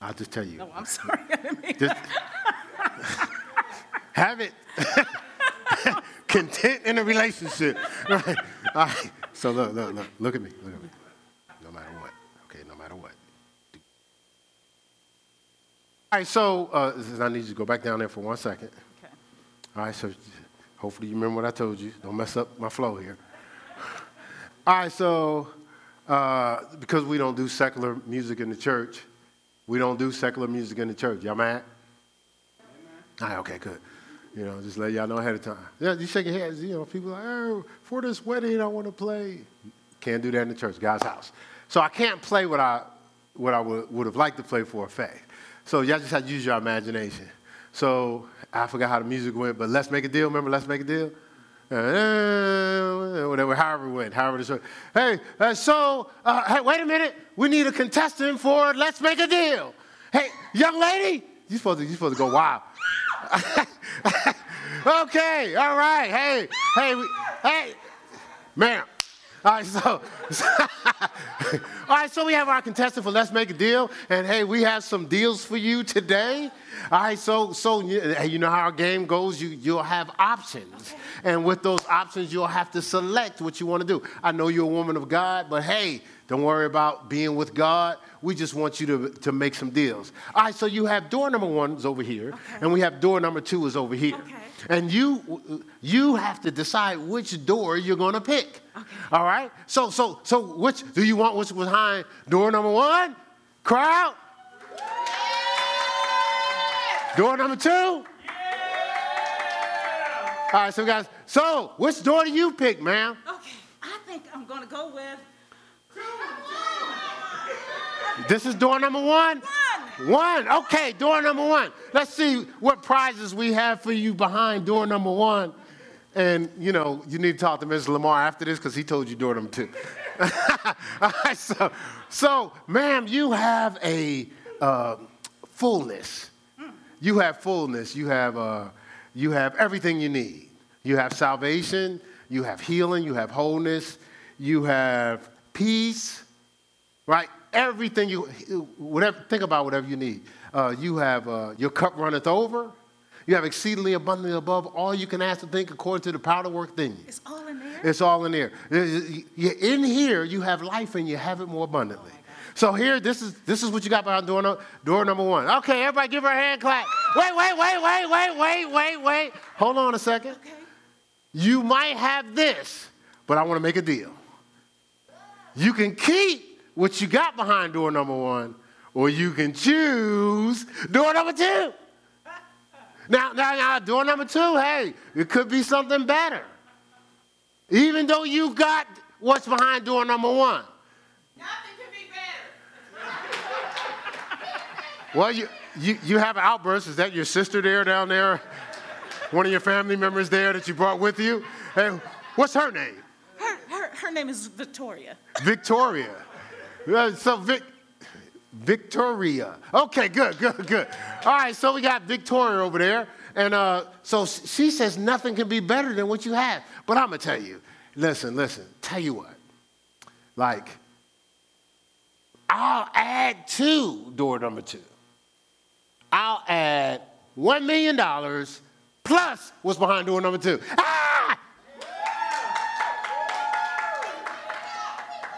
I'll just tell you. Oh, I'm sorry. Just have it content in a relationship. Right. All right. So look, look, look, look at me. Look at me. No matter what. Okay, no matter what. All right, so uh, I need you to go back down there for one second. Okay. All right, so hopefully you remember what I told you. Don't mess up my flow here. All right, so uh, because we don't do secular music in the church, we don't do secular music in the church. Y'all mad? Amen. All right, okay, good. You know, just let y'all know ahead of time. Yeah, you shake your heads. You know, people are like, oh, for this wedding, I want to play. Can't do that in the church, God's house. So I can't play what I what I would, would have liked to play for a fact. So y'all just have to use your imagination. So I forgot how the music went, but let's make a deal. Remember, let's make a deal. Uh, whatever, however it went, however went. Hey, uh, so uh, hey, wait a minute. We need a contestant for Let's Make a Deal. Hey, young lady, you supposed to you supposed to go wow. okay, all right. Hey, hey, hey, ma'am. All right, so, all right, so we have our contestant for Let's Make a Deal, and hey, we have some deals for you today. All right, so so you know how our game goes. You you'll have options, and with those options, you'll have to select what you want to do. I know you're a woman of God, but hey, don't worry about being with God. We just want you to, to make some deals. All right, so you have door number one is over here, okay. and we have door number two is over here. Okay. And you you have to decide which door you're going to pick. Okay. All right. So so so which do you want? What's behind door number one? Crowd. Door number two. Yeah. All right. So guys, so which door do you pick, ma'am? Okay. I think I'm going to go with this is door number one? One. One. Okay, door number one. Let's see what prizes we have for you behind door number one. And, you know, you need to talk to Mr. Lamar after this because he told you door number two. All right, so, so, ma'am, you have a uh, fullness. You have fullness. You have, uh, you have everything you need. You have salvation. You have healing. You have wholeness. You have peace, right? everything you, whatever, think about whatever you need. Uh, you have, uh, your cup runneth over. You have exceedingly abundantly above all you can ask to think according to the power to work in you. It's all in there? It's all in there. In here, you have life and you have it more abundantly. So here, this is, this is what you got behind door, no, door number one. Okay, everybody give her a hand clap. Wait, wait, wait, wait, wait, wait, wait, wait. Hold on a second. Okay. You might have this, but I want to make a deal. You can keep what you got behind door number one, or you can choose door number two. Now, now, now, door number two, hey, it could be something better. Even though you got what's behind door number one. Well, you, you, you have outbursts. Is that your sister there down there? One of your family members there that you brought with you? Hey, what's her name? Her, her, her name is Victoria. Victoria. Uh, So Vic, Victoria. Okay, good, good, good. All right, so we got Victoria over there, and uh, so she says nothing can be better than what you have. But I'm gonna tell you, listen, listen. Tell you what, like, I'll add to door number two. I'll add one million dollars plus what's behind door number two. Ah!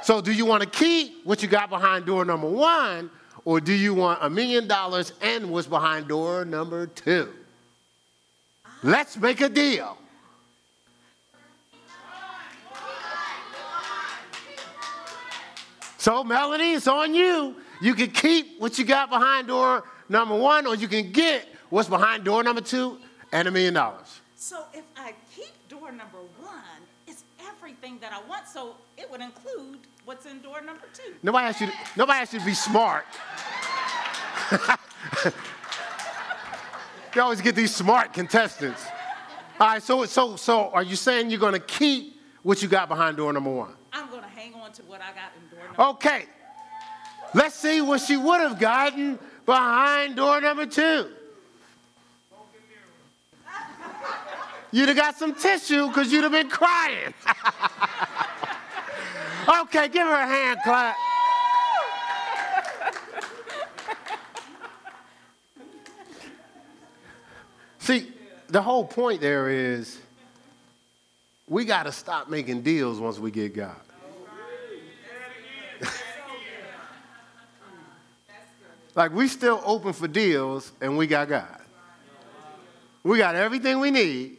So, do you want to keep what you got behind door number one, or do you want a million dollars and what's behind door number two? Let's make a deal. So, Melanie, it's on you. You can keep what you got behind door number one, or you can get what's behind door number two and a million dollars. So if I keep door number one, it's everything that I want. So it would include what's in door number two. Nobody asked you. To, nobody asked you to be smart. you always get these smart contestants. All right. So, so, so, are you saying you're going to keep what you got behind door number one? I'm going to hang on to what I got in door number Okay. Let's see what she would have gotten behind door number two. You'd have got some tissue because you'd have been crying. okay, give her a hand clap. See, the whole point there is we got to stop making deals once we get God. Like we still open for deals and we got God. We got everything we need.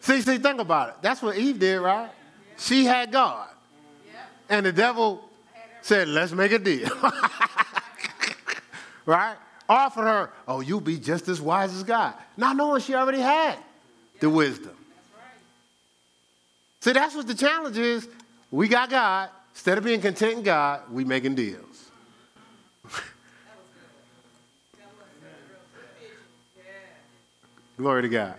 See, see, think about it. That's what Eve did, right? She had God. And the devil said, let's make a deal. right? Offered her, oh, you'll be just as wise as God. Not knowing she already had the wisdom. See, that's what the challenge is. We got God. Instead of being content in God, we making deals. Glory to God.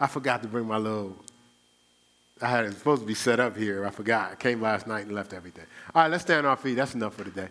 I forgot to bring my little. I had it supposed to be set up here. I forgot. I came last night and left everything. All right, let's stand on our feet. That's enough for today.